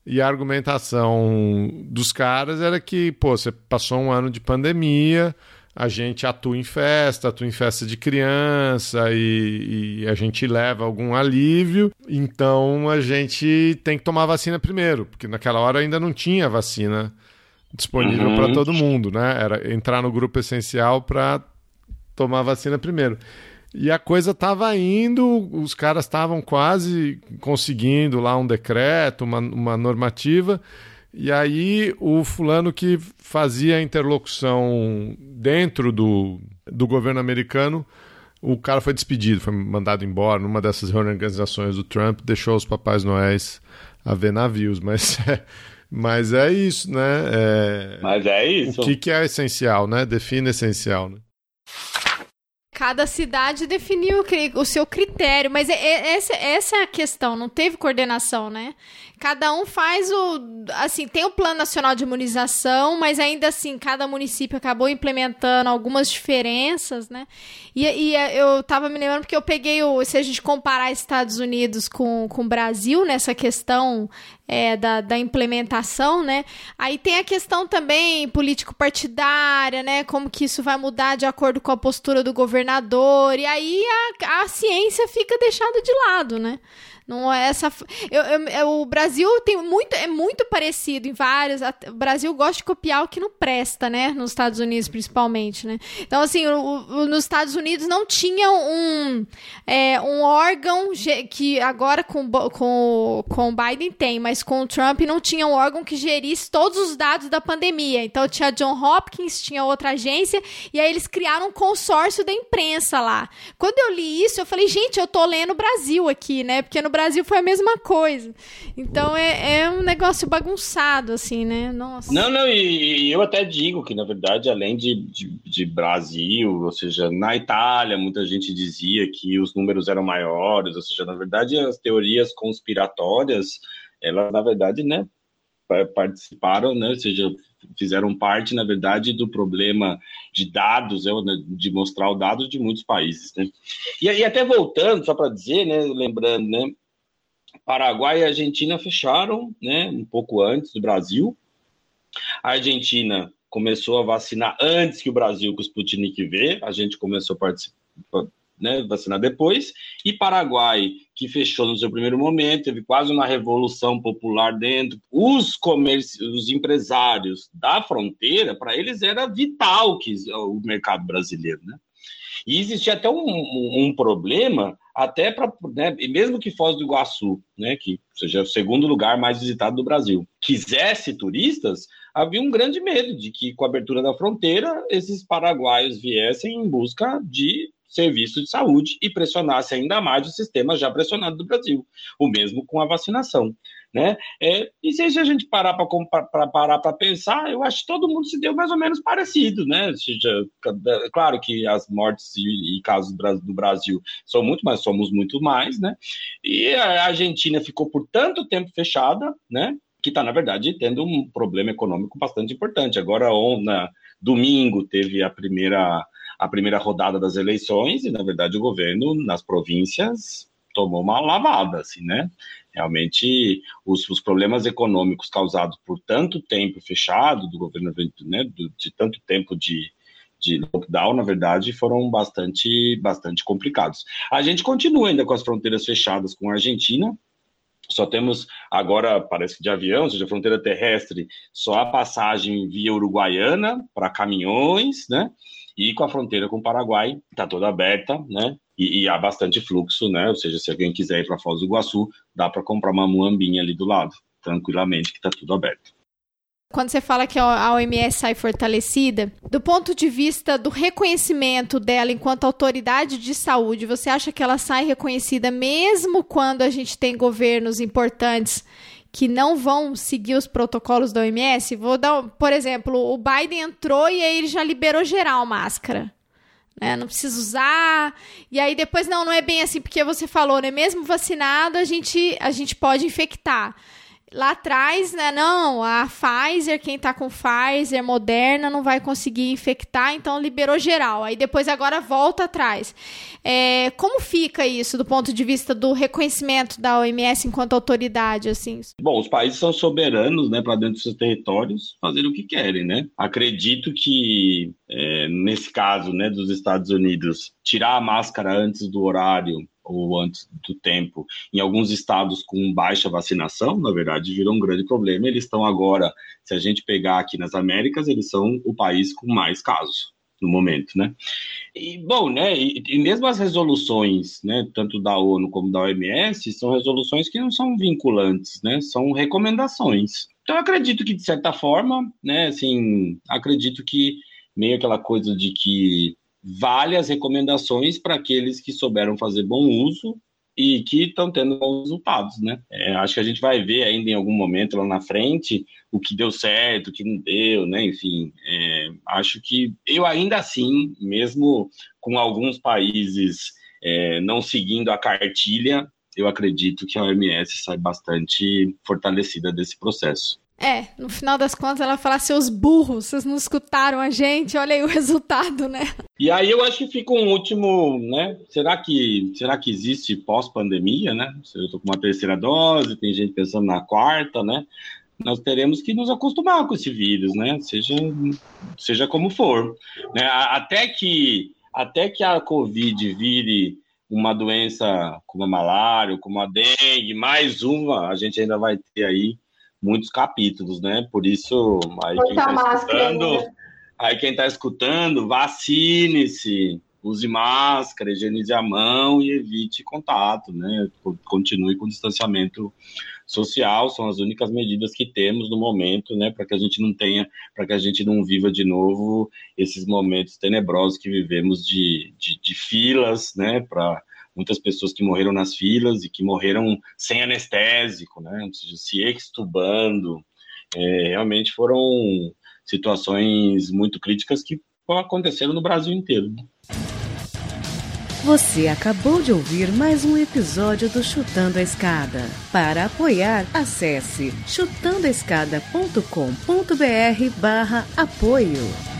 e a argumentação dos caras era que, pô, você passou um ano de pandemia, a gente atua em festa, atua em festa de criança e, e, a gente leva algum alívio. Então a gente tem que tomar vacina primeiro, porque naquela hora ainda não tinha vacina disponível uhum. para todo mundo, né? Era entrar no grupo essencial para tomar vacina primeiro. E a coisa estava indo, os caras estavam quase conseguindo lá um decreto, uma, uma normativa. E aí o fulano que fazia a interlocução dentro do, do governo americano, o cara foi despedido, foi mandado embora numa dessas reorganizações do Trump, deixou os papais noéis a ver navios, mas é, mas é isso, né? É, mas é isso. O que, que é essencial, né? Define essencial, né? Cada cidade definiu o seu critério, mas é, é, essa, essa é a questão, não teve coordenação, né? Cada um faz o. Assim, tem o Plano Nacional de Imunização, mas ainda assim, cada município acabou implementando algumas diferenças, né? E, e é, eu tava me lembrando porque eu peguei o. Se a gente comparar Estados Unidos com o Brasil nessa questão é, da, da implementação, né? Aí tem a questão também político-partidária, né? Como que isso vai mudar de acordo com a postura do governador. E aí a, a ciência fica deixada de lado, né? Não é essa. Eu, eu, eu, o Brasil tem muito, é muito parecido em vários. O Brasil gosta de copiar o que não presta, né? Nos Estados Unidos, principalmente, né? Então, assim, o, o, nos Estados Unidos não tinha um, é, um órgão que agora com, com, com o Biden tem, mas com o Trump não tinha um órgão que gerisse todos os dados da pandemia. Então, tinha John Hopkins, tinha outra agência, e aí eles criaram um consórcio da imprensa lá. Quando eu li isso, eu falei, gente, eu tô lendo Brasil aqui, né? Porque no Brasil foi a mesma coisa. Então é, é um negócio bagunçado, assim, né? Nossa. Não, não, e, e eu até digo que, na verdade, além de, de, de, Brasil, ou seja, na Itália, muita gente dizia que os números eram maiores, ou seja, na verdade, as teorias conspiratórias, elas, na verdade, né, participaram, né, ou seja, fizeram parte, na verdade, do problema de dados, né, de mostrar o dado de muitos países. Né? E, e até voltando, só para dizer, né, lembrando, né, Paraguai e Argentina fecharam, né, um pouco antes do Brasil. A Argentina começou a vacinar antes que o Brasil com o Sputnik V, a gente começou a participar, né, vacinar depois, e Paraguai, que fechou no seu primeiro momento, teve quase uma revolução popular dentro. Os comércios, os empresários da fronteira, para eles era vital que o mercado brasileiro, né? E existia até um, um, um problema, até para, né, mesmo que Foz do Iguaçu, né, que seja o segundo lugar mais visitado do Brasil, quisesse turistas, havia um grande medo de que, com a abertura da fronteira, esses paraguaios viessem em busca de serviço de saúde e pressionasse ainda mais o sistema já pressionado do Brasil. O mesmo com a vacinação. Né? É, e se a gente parar para pensar, eu acho que todo mundo se deu mais ou menos parecido, né? Seja, claro que as mortes e, e casos do Brasil são muito, mas somos muito mais, né? E a Argentina ficou por tanto tempo fechada, né? Que está, na verdade, tendo um problema econômico bastante importante. Agora, na, domingo, teve a primeira, a primeira rodada das eleições, e, na verdade, o governo, nas províncias, tomou uma lavada, assim, né? Realmente, os, os problemas econômicos causados por tanto tempo fechado do governo, né, de, de tanto tempo de, de lockdown, na verdade, foram bastante, bastante complicados. A gente continua ainda com as fronteiras fechadas com a Argentina, só temos agora, parece que de avião, ou seja, fronteira terrestre, só a passagem via Uruguaiana para caminhões, né? E com a fronteira com o Paraguai, está toda aberta, né? E, e, há bastante fluxo, né? Ou seja, se alguém quiser ir para Foz do Iguaçu, dá para comprar uma muambinha ali do lado, tranquilamente, que está tudo aberto. Quando você fala que a OMS sai fortalecida, do ponto de vista do reconhecimento dela enquanto autoridade de saúde, você acha que ela sai reconhecida mesmo quando a gente tem governos importantes que não vão seguir os protocolos da OMS? Vou dar, por exemplo, o Biden entrou e aí ele já liberou geral máscara né? Não precisa usar. E aí depois não, não é bem assim porque você falou, né? Mesmo vacinado, a gente a gente pode infectar. Lá atrás, né? Não, a Pfizer, quem tá com Pfizer, Moderna, não vai conseguir infectar, então liberou geral. Aí depois agora volta atrás. É, como fica isso do ponto de vista do reconhecimento da OMS enquanto autoridade, assim? Bom, os países são soberanos, né, para dentro dos seus territórios, fazer o que querem, né? Acredito que é, nesse caso, né, dos Estados Unidos, tirar a máscara antes do horário ou antes do tempo, em alguns estados com baixa vacinação, na verdade, virou um grande problema. Eles estão agora, se a gente pegar aqui nas Américas, eles são o país com mais casos no momento, né? E, bom, né, e, e, mesmo as resoluções, né, tanto da ONU como da OMS, são resoluções que não são vinculantes, né, são recomendações. Então, acredito que, de certa forma, né, assim, acredito que meio aquela coisa de que vale as recomendações para aqueles que souberam fazer bom uso e que estão tendo bons resultados, né? É, acho que a gente vai ver ainda em algum momento lá na frente o que deu certo, o que não deu, né? Enfim, é, acho que eu ainda assim, mesmo com alguns países é, não seguindo a cartilha, eu acredito que a OMS sai bastante fortalecida desse processo. É, no final das contas ela fala, seus burros, vocês não escutaram a gente, olha aí o resultado, né? E aí eu acho que fica um último, né? Será que, será que existe pós-pandemia, né? Eu tô com uma terceira dose, tem gente pensando na quarta, né? Nós teremos que nos acostumar com esse vírus, né? Seja, seja como for. Né? Até, que, até que a Covid vire uma doença como a malária, como a dengue, mais uma, a gente ainda vai ter aí muitos capítulos, né? Por isso, aí quem está escutando, né? aí quem está escutando, vacine-se, use máscara, higienize a mão e evite contato, né? Continue com distanciamento social, são as únicas medidas que temos no momento, né, para que a gente não tenha, para que a gente não viva de novo esses momentos tenebrosos que vivemos de, de, de filas, né, para muitas pessoas que morreram nas filas e que morreram sem anestésico, né? Se extubando. É, realmente foram situações muito críticas que aconteceram no Brasil inteiro. Né? Você acabou de ouvir mais um episódio do Chutando a Escada. Para apoiar, acesse chutandoaescada.com.br barra apoio.